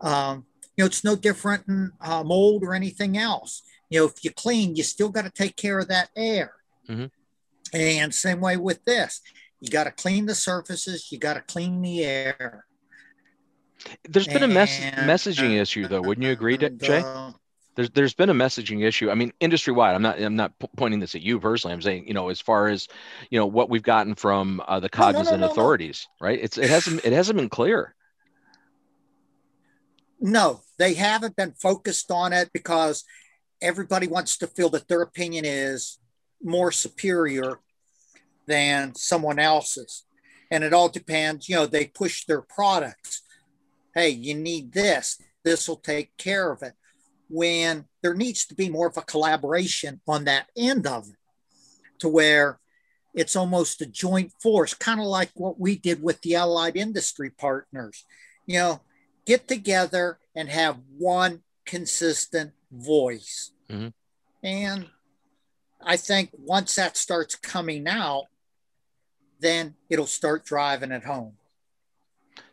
Um, you know, it's no different than uh, mold or anything else. You know, if you clean, you still got to take care of that air. Mm-hmm. And same way with this, you got to clean the surfaces, you got to clean the air. There's been a mess- messaging issue, though. Wouldn't you agree, Jay? There's there's been a messaging issue. I mean, industry wide. I'm not I'm not p- pointing this at you personally. I'm saying you know as far as you know what we've gotten from uh, the cognizant no, no, no, authorities, right? It's it hasn't it hasn't been clear. No, they haven't been focused on it because everybody wants to feel that their opinion is more superior than someone else's, and it all depends. You know, they push their products. Hey, you need this. This will take care of it when there needs to be more of a collaboration on that end of it to where it's almost a joint force, kind of like what we did with the allied industry partners. You know, get together and have one consistent voice. Mm-hmm. And I think once that starts coming out, then it'll start driving it home.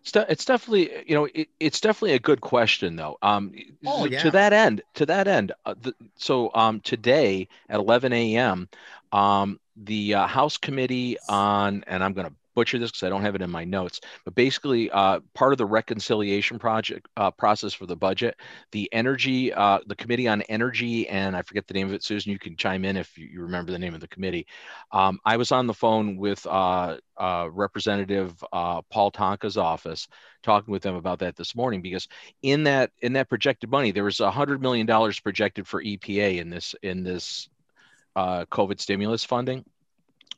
It's, definitely you know it, it's definitely a good question though. Um, oh, yeah. To that end, to that end, uh, the, so um, today at 11 a.m. Um, the uh, House Committee on and I'm going to butcher this because I don't have it in my notes, but basically, uh, part of the reconciliation project uh, process for the budget, the energy, uh, the Committee on Energy, and I forget the name of it. Susan, you can chime in if you, remember the name of the committee. Um, I was on the phone with uh, uh, Representative uh, Paul Tonko's office, talking with them about that this morning because in that in that projected money, there was a hundred million dollars projected for EPA in this in this COVID stimulus funding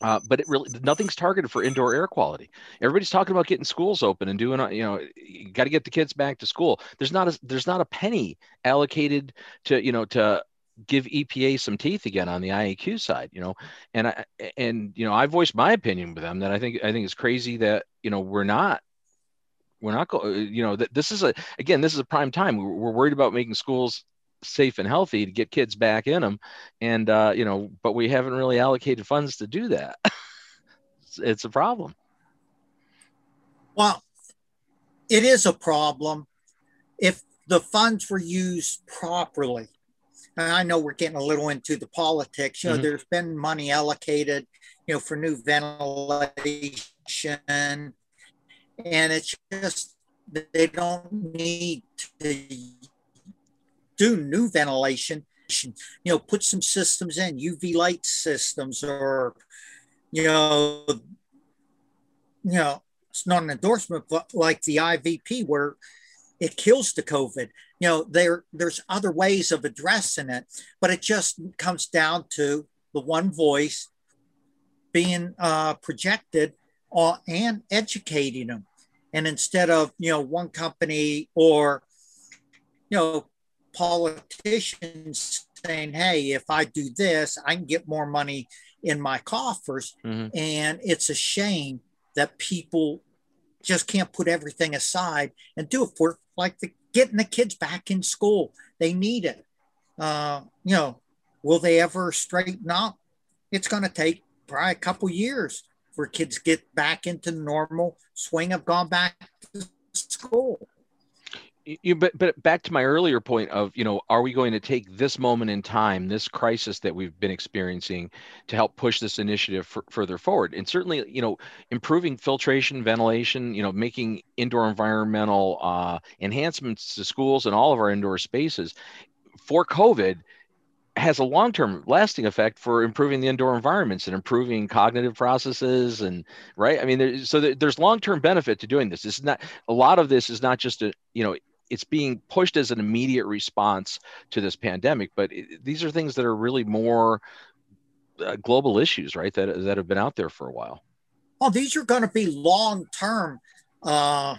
uh, but it really nothing's targeted for indoor air quality. Everybody's talking about getting schools open and doing, uh, you know, you got to get the kids back to school. There's not a there's not a penny allocated to you know to give EPA some teeth again on the IAQ side, you know, and I and you know I voiced my opinion with them that I think I think it's crazy that you know we're not we're not going you know that this is a again this is a prime time we're, we're worried about making schools safe and healthy to get kids back in them and uh, you know but we haven't really allocated funds to do that. It's, it's a problem. Well it is a problem if the funds were used properly. And I know we're getting a little into the politics. You know, mm-hmm. there's been money allocated, you know, for new ventilation, and it's just they don't need to do new ventilation. You know, put some systems in UV light systems, or you know, you know, it's not an endorsement, but like the IVP where it kills the COVID you know there there's other ways of addressing it but it just comes down to the one voice being uh, projected uh, and educating them and instead of you know one company or you know politicians saying hey if i do this i can get more money in my coffers mm-hmm. and it's a shame that people just can't put everything aside and do it for like the getting the kids back in school. They need it. Uh, you know, will they ever straighten up? It's going to take probably a couple years for kids get back into normal swing of gone back to school you but but back to my earlier point of you know are we going to take this moment in time this crisis that we've been experiencing to help push this initiative f- further forward? And certainly you know improving filtration ventilation you know making indoor environmental uh, enhancements to schools and all of our indoor spaces for covid has a long-term lasting effect for improving the indoor environments and improving cognitive processes and right? I mean so there's long-term benefit to doing this. Is not a lot of this is not just a you know it's being pushed as an immediate response to this pandemic but it, these are things that are really more uh, global issues right that, that have been out there for a while. Oh these are going to be long term uh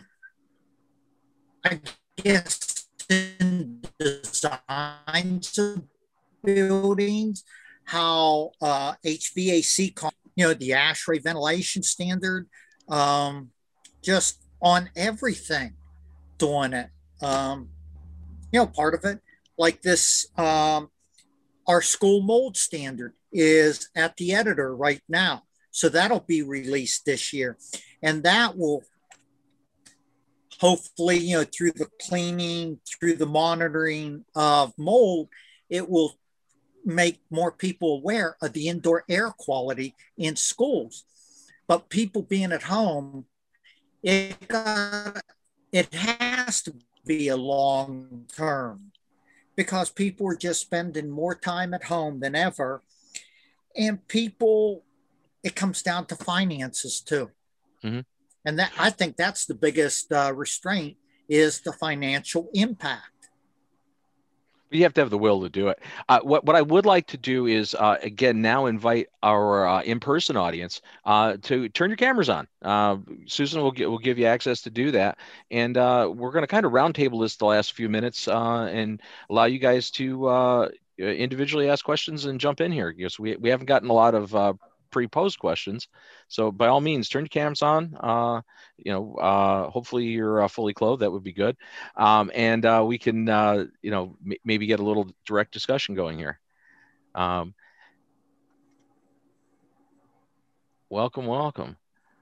i guess in designs of buildings how uh hvac you know the ASHRAE ventilation standard um just on everything doing it um, you know, part of it, like this, um, our school mold standard is at the editor right now. So that'll be released this year. And that will hopefully, you know, through the cleaning, through the monitoring of mold, it will make more people aware of the indoor air quality in schools. But people being at home, it got, it has to be a long term because people are just spending more time at home than ever. And people, it comes down to finances too. Mm-hmm. And that I think that's the biggest uh, restraint is the financial impact you have to have the will to do it. Uh, what what I would like to do is uh, again now invite our uh, in-person audience uh, to turn your cameras on. Uh, Susan will will give you access to do that, and uh, we're going to kind of roundtable this the last few minutes and allow you guys to individually ask questions and jump in here because we we haven't gotten a lot of pre-post questions. So by all means, turn your cameras on. Uh, you know, uh, hopefully you're uh, fully clothed. That would be good. Um, and uh, we can, uh, you know, m- maybe get a little direct discussion going here. Um, welcome, welcome.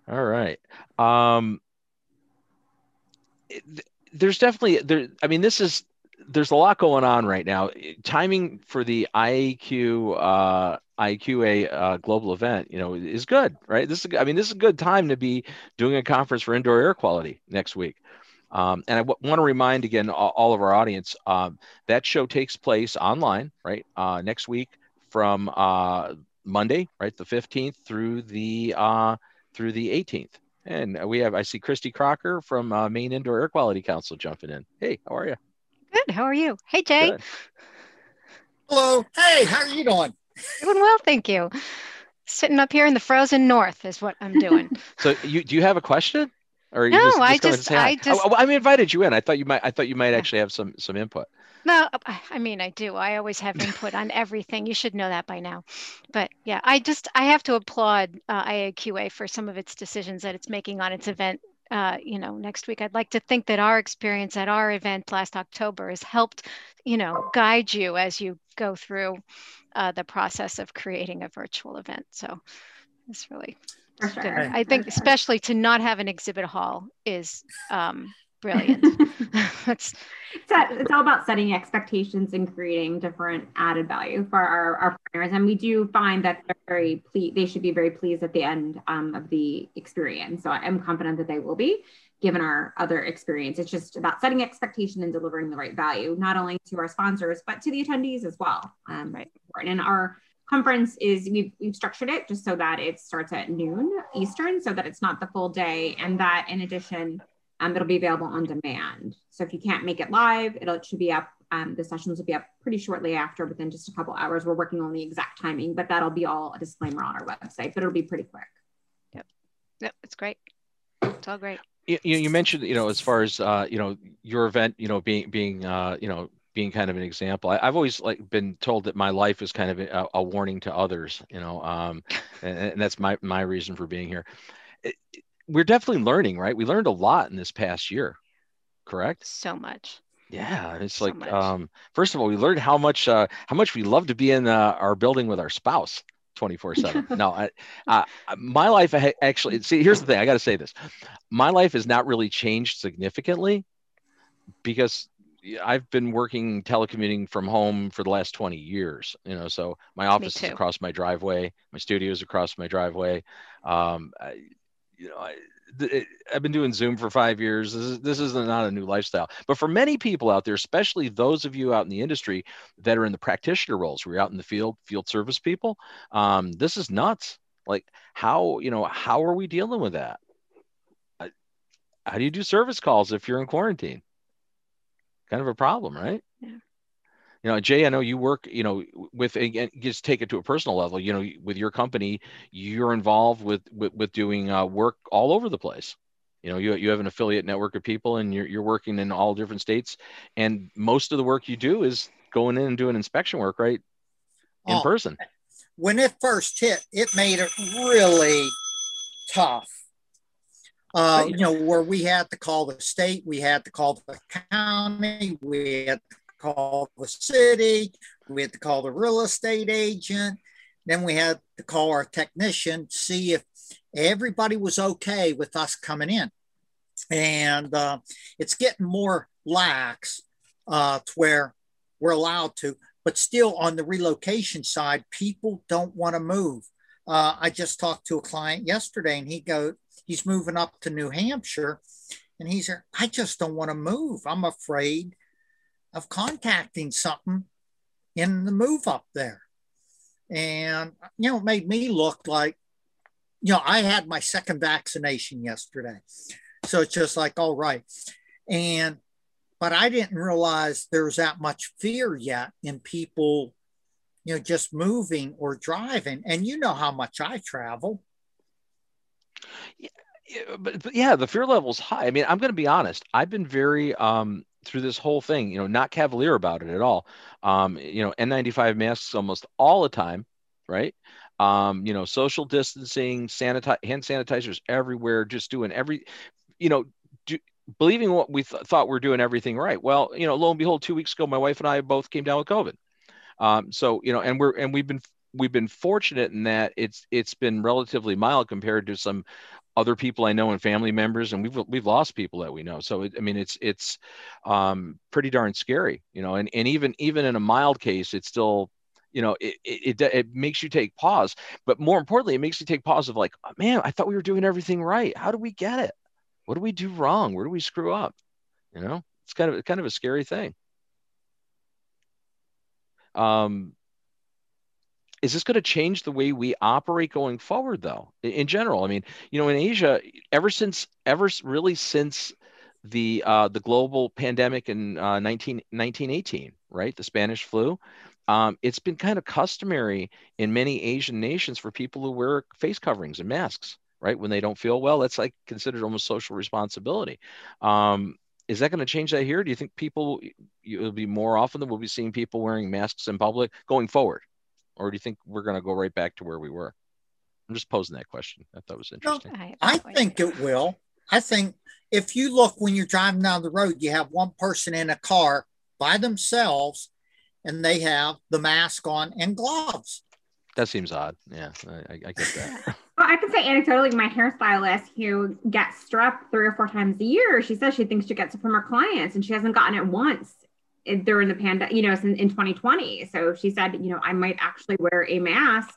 All right. Um, there's definitely there. I mean, this is there's a lot going on right now. Timing for the IAQ uh, IQA uh, global event, you know, is good, right? This is, I mean, this is a good time to be doing a conference for indoor air quality next week. Um, and I w- want to remind again all, all of our audience um, that show takes place online, right? Uh, next week from uh, Monday, right, the 15th through the uh, through the 18th. And we have I see Christy Crocker from uh, Maine Indoor Air Quality Council jumping in. Hey, how are you? Good. How are you? Hey, Jay. Good. Hello. Hey, how are you doing? Doing well, thank you. Sitting up here in the frozen north is what I'm doing. so, you do you have a question? Or no, just, just I just, I just, I, I invited you in. I thought you might, I thought you might actually have some, some input. No, I mean I do. I always have input on everything. You should know that by now. But yeah, I just I have to applaud uh, IAQA for some of its decisions that it's making on its event. Uh, you know, next week. I'd like to think that our experience at our event last October has helped, you know, guide you as you go through uh, the process of creating a virtual event. So it's really sure. good. I think, especially to not have an exhibit hall is um, brilliant. It's, it's all about setting expectations and creating different added value for our, our partners. And we do find that they're very ple- they should be very pleased at the end um, of the experience. So I'm confident that they will be given our other experience. It's just about setting expectation and delivering the right value, not only to our sponsors, but to the attendees as well. Um, Right. And our conference is we've, we've structured it just so that it starts at noon Eastern so that it's not the full day. And that in addition, um, it'll be available on demand. So if you can't make it live, it'll, it should be up. Um, the sessions will be up pretty shortly after, within just a couple hours. We're working on the exact timing, but that'll be all a disclaimer on our website, but it'll be pretty quick. yep, Yep. it's great. It's all great. you, you you mentioned you know as far as uh, you know your event you know being being uh, you know being kind of an example I, i've always like been told that my life is kind of a, a warning to others you know um, and, and that's my my reason for being here It- we're definitely learning right? We learned a lot in this past year correct? So much. yeah it's So like much. um, first of all we learned how much uh, how much we love to be in uh, our building with our spouse 24 7 no I, uh, my life actually see here's the thing i got to say this. My life has not really changed significantly because i've been working telecommuting from home for the last 20 years you know so my office is across my driveway my studio is across my driveway. Um, I, you know I, I've been doing Zoom for five years. This is this is not a new lifestyle, but for many people out there, especially those of you out in the industry that are in the practitioner roles, we're out in the field, field service people. Um, this is nuts. Like how you know how are we dealing with that? How do you do service calls if you're in quarantine? Kind of a problem, right? You know, Jay, I know you work, you know, with again, just take it to a personal level. You know, with your company, you're involved with with, with doing uh, work all over the place. You know, you, you have an affiliate network of people, and you're you're working in all different states, and most of the work you do is going in and doing inspection work, right, in Oh, person. when it first hit, it made it really tough. Uh, you know, where we had to call the state, we had to call the county, we had to call the city, we had to call the real estate agent, then we had to call our technician, to see if everybody was okay with us coming in. And uh, it's getting more lax uh, to where we're allowed to but still on the relocation side, people don't want to move. Uh, I just talked to a client yesterday, and he go he's moving up to New Hampshire, and he's there. I just don't want to move. I'm afraid of contacting something in the move up there, and you know, it made me look like you know I had my second vaccination yesterday, so it's just like all right, and but I didn't realize there was that much fear yet in people, you know, just moving or driving. And you know how much I travel. Yeah, but, but yeah, the fear level's high. I mean, I'm going to be honest. I've been very um through this whole thing, you know, not cavalier about it at all. Um, you know, N95 masks almost all the time, right? Um, you know, social distancing, sanitize, hand sanitizers everywhere, just doing every, you know, do, believing what we th- thought we're doing everything right. Well, you know, lo and behold, two weeks ago, my wife and I both came down with COVID. Um, so you know, and we're and we've been we've been fortunate in that it's it's been relatively mild compared to some other people I know and family members, and we've we've lost people that we know. So it, I mean, it's it's um, pretty darn scary, you know. And and even even in a mild case, it's still, you know, it it, it it makes you take pause. But more importantly, it makes you take pause of like, man, I thought we were doing everything right. How do we get it? What do we do wrong? Where do we screw up? You know, it's kind of kind of a scary thing. Um, is this going to change the way we operate going forward though in, general? I mean you know in asia ever since ever really since the uh, the global pandemic in uh, 19, 1918 right the spanish flu um, it's been kind of customary in many asian nations for people who wear face coverings and masks right when they don't feel well. That's like considered almost social responsibility. Um, is that going to change that here? Do you think people it'll be more often that we'll be seeing people wearing masks in public going forward, or do you think we're going to go right back to where we were? I'm just posing that question. I thought was interesting. No, I, I think it will. I think if you look when you're driving down the road, you have one person in a car by themselves, and they have the mask on and gloves. That seems odd. Yeah, I, I get that. Well, I can say anecdotally, my hairstylist who gets strep three or four times a year, she says she thinks she gets it from her clients and she hasn't gotten it once during the pandemic, you know, in, in 2020. So she said, you know, I might actually wear a mask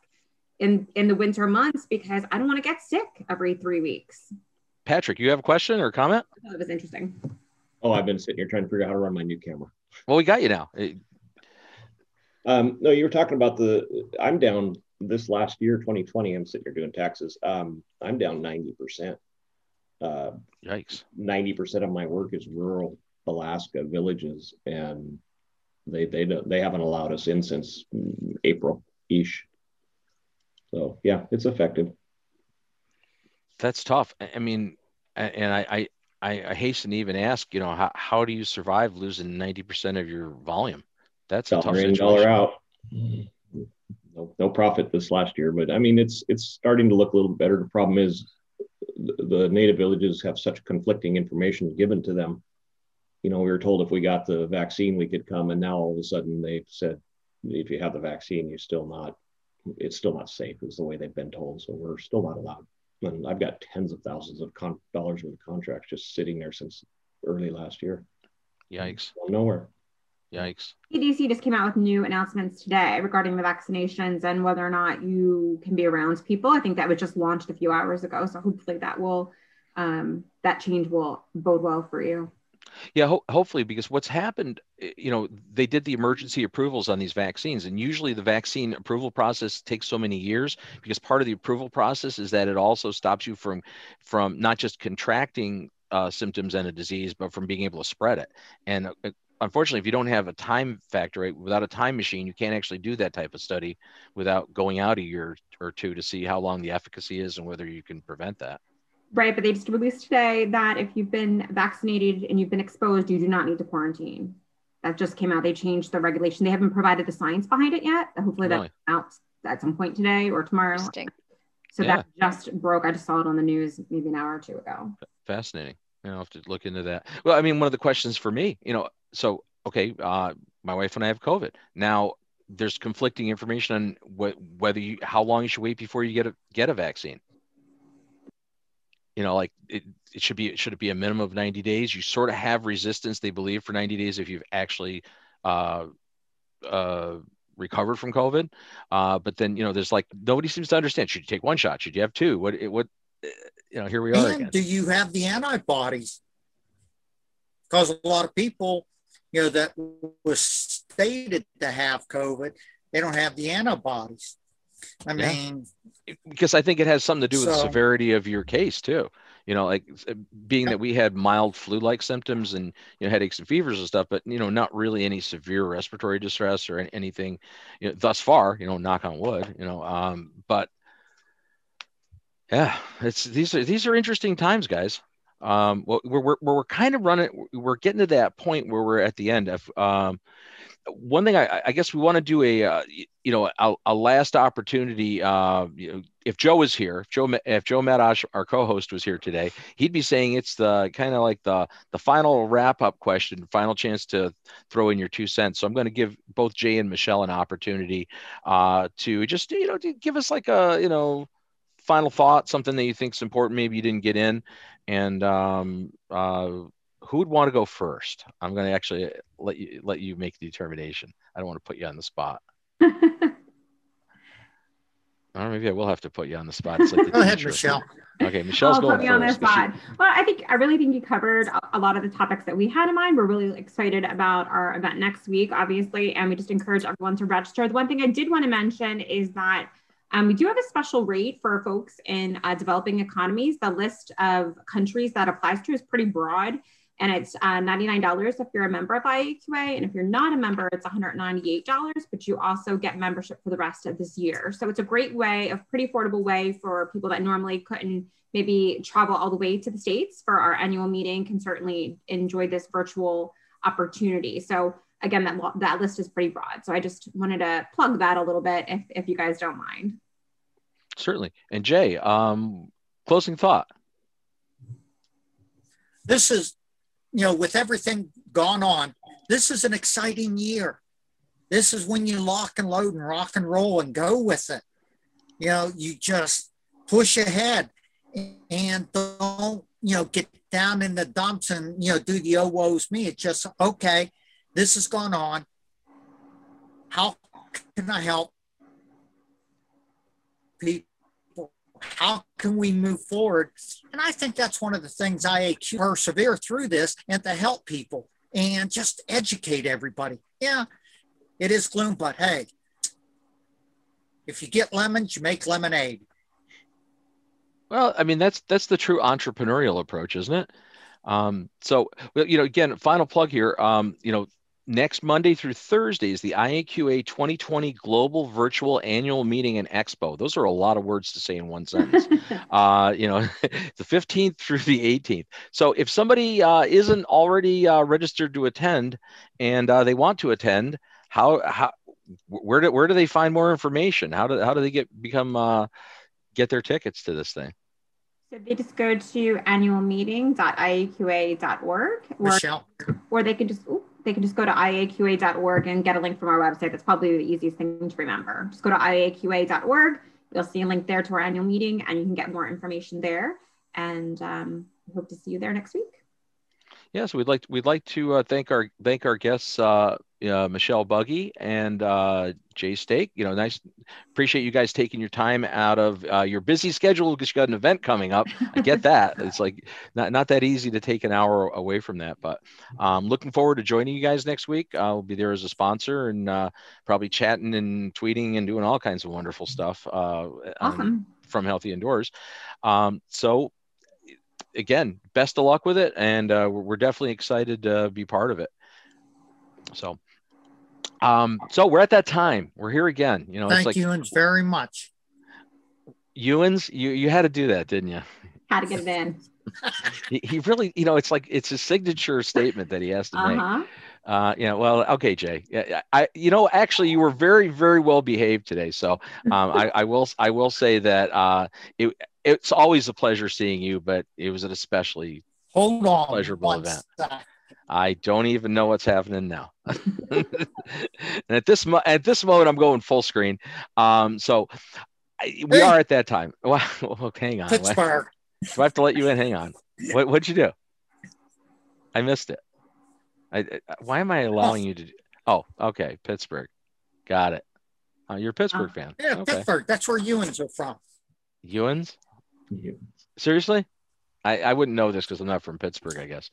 in, in the winter months because I don't want to get sick every three weeks. Patrick, you have a question or comment? I thought it was interesting. Oh, I've been sitting here trying to figure out how to run my new camera. Well, we got you now. Um, no, you were talking about the, I'm down this last year, 2020, I'm sitting here doing taxes. Um, I'm down 90%. Uh, Yikes. 90% of my work is rural Alaska villages, and they they don't they haven't allowed us in since April ish. So yeah, it's effective. That's tough. I mean, and I I, I hasten to even ask, you know, how, how do you survive losing 90% of your volume? That's a tough situation. Dollar out no, no profit this last year, but I mean, it's it's starting to look a little better. The problem is the native villages have such conflicting information given to them. You know, we were told if we got the vaccine, we could come, and now all of a sudden they've said if you have the vaccine, you're still not. It's still not safe, is the way they've been told. So we're still not allowed. And I've got tens of thousands of con- dollars worth of contracts just sitting there since early last year. Yikes! Nowhere. Yikes. CDC just came out with new announcements today regarding the vaccinations and whether or not you can be around people. I think that was just launched a few hours ago. So hopefully that will, um, that change will bode well for you. Yeah, ho- hopefully, because what's happened, eh, you know, they did the emergency approvals on these vaccines, and usually the vaccine approval process takes so many years because part of the approval process is that it also stops you from, from not just contracting uh, symptoms and a disease, but from being able to spread it. And uh, unfortunately, if you don't have a time factor, right, without a time machine, you can't actually do that type of study without going out a year or two to see how long the efficacy is and whether you can prevent that. Right, but they just released today that if you've been vaccinated and you've been exposed, you do not need to quarantine. That just came out. They changed the regulation. They haven't provided the science behind it yet. Hopefully, really? that's out at some point today or tomorrow. So yeah. that just broke. I just saw it on the news maybe an hour or two ago. Fascinating. I'll have to look into that. Well, I mean, one of the questions for me, you know, so okay, uh, my wife and I have COVID. Now there's conflicting information on wh- whether you how long you should wait before you get a get a vaccine. You know, like it, it should be it should it be a minimum of 90 days? You sort of have resistance, they believe, for 90 days if you've actually uh, uh, recovered from COVID. Uh, but then you know, there's like nobody seems to understand. Should you take one shot? Should you have two? What what? You know, here we are. And again. do you have the antibodies? Because a lot of people you know, that was stated to have COVID, they don't have the antibodies. I yeah. mean, because I think it has something to do with so, the severity of your case too. You know, like being that we had mild flu-like symptoms and you know headaches and fevers and stuff, but you know, not really any severe respiratory distress or anything. You know, thus far, you know, knock on wood. You know, um, but yeah, it's these are these are interesting times, guys um, well, we're, we're, we're kind of running, we're getting to that point where we're at the end of, um, one thing I, I guess we want to do a, uh, you know, a, a last opportunity. Uh, you know, if Joe was here, if Joe, if Joe Madash, our co-host was here today, he'd be saying it's the kind of like the, the final wrap up question, final chance to throw in your two cents. So I'm going to give both Jay and Michelle an opportunity, uh, to just, you know, give us like a, you know, final thought, something that you think is important, maybe you didn't get in, and um, uh, who would want to go first? I'm going to actually let you let you make the determination. I don't want to put you on the spot. or maybe I will have to put you on the spot. Like go ahead, Michelle. Okay, Michelle's I'll going put you on the spot. She... Well, I think I really think you covered a lot of the topics that we had in mind. We're really excited about our event next week, obviously, and we just encourage everyone to register. The one thing I did want to mention is that um, we do have a special rate for folks in uh, developing economies. The list of countries that applies to is pretty broad. And it's uh, $99 if you're a member of IAQA. And if you're not a member, it's $198, but you also get membership for the rest of this year. So it's a great way, a pretty affordable way for people that normally couldn't maybe travel all the way to the States for our annual meeting can certainly enjoy this virtual opportunity. So again, that, that list is pretty broad. So I just wanted to plug that a little bit if, if you guys don't mind. Certainly. And Jay, um, closing thought. This is you know, with everything gone on, this is an exciting year. This is when you lock and load and rock and roll and go with it. You know, you just push ahead and don't, you know, get down in the dumps and, you know, do the oh woes me. It's just, okay, this has gone on. How can I help people? How can we move forward? And I think that's one of the things IAQ persevere through this and to help people and just educate everybody. Yeah, it is gloom, but hey, if you get lemons, you make lemonade. Well, I mean that's that's the true entrepreneurial approach, isn't it? Um, so, you know, again, final plug here. Um, you know, next Monday through Thursday is the IAQA 2020 Global Virtual Annual Meeting and Expo. Those are a lot of words to say in one sentence. uh, you know, the 15th through the 18th. So if somebody uh, isn't already uh, registered to attend and uh, they want to attend, how how where do where do they find more information? How do how do they get become uh, get their tickets to this thing? So they just go to annualmeeting.iaqa.org or, Michelle. or they can just ooh, they can just go to iaqa.org and get a link from our website. That's probably the easiest thing to remember. Just go to iaqa.org. You'll see a link there to our annual meeting, and you can get more information there. And um, we hope to see you there next week. Yes, yeah, so we'd like we'd like to uh, thank our thank our guests uh, uh, Michelle Buggy and uh, Jay Stake. You know, nice. Appreciate you guys taking your time out of uh, your busy schedule because you got an event coming up. I get that. it's like not, not that easy to take an hour away from that, but um, looking forward to joining you guys next week. I'll be there as a sponsor and uh, probably chatting and tweeting and doing all kinds of wonderful stuff. Uh, awesome. Um, from Healthy Indoors. Um, so again, best of luck with it, and uh, we're definitely excited to be part of it. So, um, so we're at that time. We're here again. You know, thank it's like, Ewans very much. Ewans, you you had to do that, didn't you? Had to get it in. he, he, really, you know, it's like it's a signature statement that he has to uh-huh. make. Uh, yeah, well, okay, Jay. Yeah, I, you know, actually, you were very, very well behaved today. So, um, I, I will, I will say that uh, it, it's always a pleasure seeing you, but it was an especially hold on pleasurable event. I don't even know what's happening now. and at this mo- at this moment, I'm going full screen. Um, so I, we hey. are at that time. Well, well hang on. Pittsburgh. Do I have to let you in? Hang on. What what'd you do? I missed it. I, I why am I allowing oh. you to? Do, oh, okay, Pittsburgh. Got it. Uh, you're a Pittsburgh uh, fan. Yeah, okay. Pittsburgh. That's where Ewans are from. Ewans? Ewans? Seriously? I, I wouldn't know this because I'm not from Pittsburgh, I guess.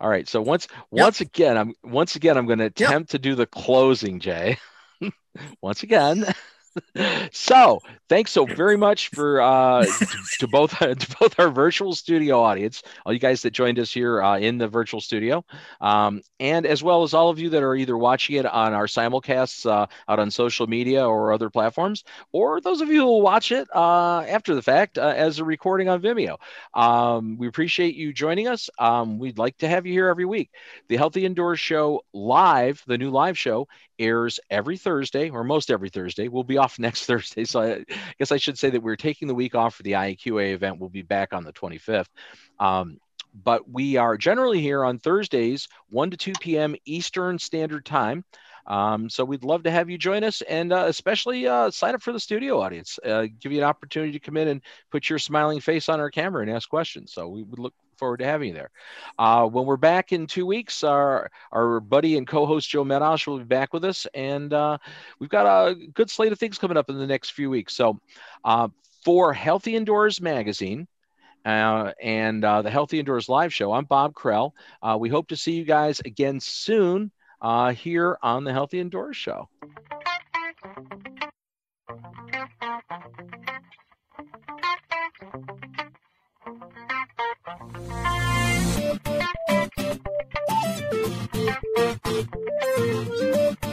All right. So once yep. once again, I'm once again I'm going to attempt yep. to do the closing, Jay. once again. so thanks so very much for uh, to, to, both to both our virtual studio audience, all you guys that joined us here uh, in the virtual studio, um, and as well as all of you that are either watching it on our simulcasts uh, out on social media or other platforms, or those of you who will watch it uh, after the fact uh, as a recording on Vimeo. Um, we appreciate you joining us. Um, we'd like to have you here every week. The Healthy Indoors Show live, the new live show, airs every Thursday or most every Thursday. We'll be off next Thursday. So I guess I should say that we're taking the week off for the IAQA event. We'll be back on the 25th. Um, but we are generally here on Thursdays, 1 to 2 p.m. Eastern Standard Time. Um, so we'd love to have you join us and uh, especially uh, sign up for the studio audience. Uh, give you an opportunity to come in and put your smiling face on our camera and ask questions. So we would look forward to having you there. Uh, when we're back in two weeks, our our buddy and co-host Joe Medosh will be back with us, and uh, we've got a good slate of things coming up in the next few weeks. So, uh, for Healthy Indoors Magazine. Uh, and uh, the Healthy Indoors Live Show. I'm Bob Krell. Uh, we hope to see you guys again soon here on the Healthy Indoors Show. Thank you. Thank you.